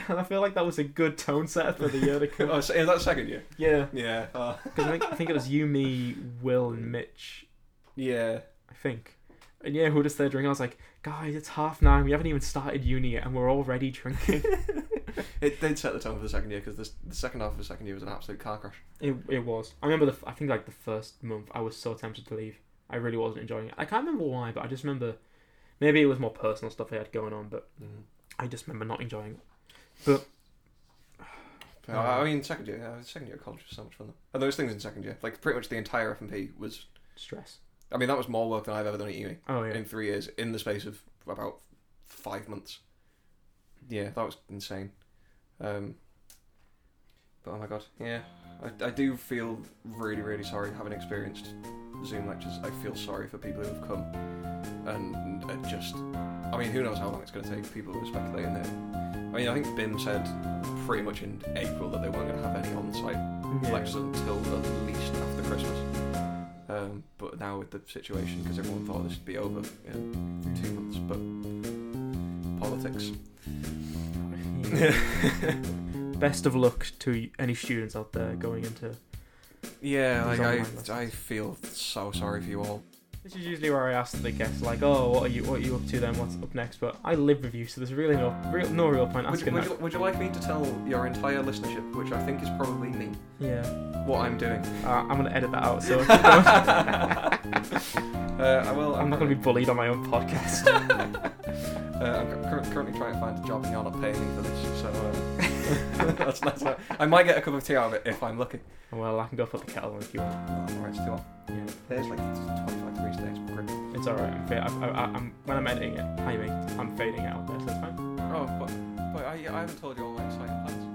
And I feel like that was a good tone setter for the year to come. oh, so is that second year? yeah, Yeah. Oh. Because I think, I think it was you, me, Will, and Mitch. yeah. I think. And yeah, who would have stayed drinking? I was like, guys, it's half nine. We haven't even started uni yet, and we're already drinking. It did set the tone for the second year because the, the second half of the second year was an absolute car crash. It, it was. I remember the. I think like the first month, I was so tempted to leave. I really wasn't enjoying it. I can't remember why, but I just remember. Maybe it was more personal stuff I had going on, but I just remember not enjoying it. Yeah, I mean, second year, yeah, second year of college was so much fun. Though. And those things in second year, like pretty much the entire F and P was. Stress. I mean, that was more work than I've ever done at uni. Oh yeah. in three years in the space of about five months. Yeah, that was insane. Um, but oh my god, yeah, I, I do feel really, really sorry having experienced Zoom lectures. I feel sorry for people who have come and uh, just. I mean, who knows how long it's going to take? People who are speculating that. I mean, I think BIMM said pretty much in April that they weren't going to have any on-site Yeah. lectures until at least after Christmas. Um, but now with the situation, because everyone thought this would be over in two months, but politics. Best of luck to any students out there going into. yeah, like I, lessons. I feel so sorry for you all. This is usually where I ask the guests, like, "Oh, what are you, what are you up to then? What's up next?" But I live with you, so there's really no, real, no real point Would, asking would, you, would you like me to tell your entire listenership, which I think is probably me, Yeah. what I'm doing? Uh, I'm gonna edit that out, so Uh, I will. I'm not gonna be bullied on my own podcast. Uh, I'm cur- currently trying to find a job, and you're not paying me for this, so uh, that's, uh, I might get a cup of tea out of it if I'm lucky. well, I can go put the kettle on if you want. Oh, alright, it's too hot. Yeah, There's like 25 degrees today. It's great. it's alright. I'm, fa- I, I, I'm when I'm editing it, hi mate, I'm fading out there, so it's fine. Oh, but, but I, I haven't told you all my exciting plans.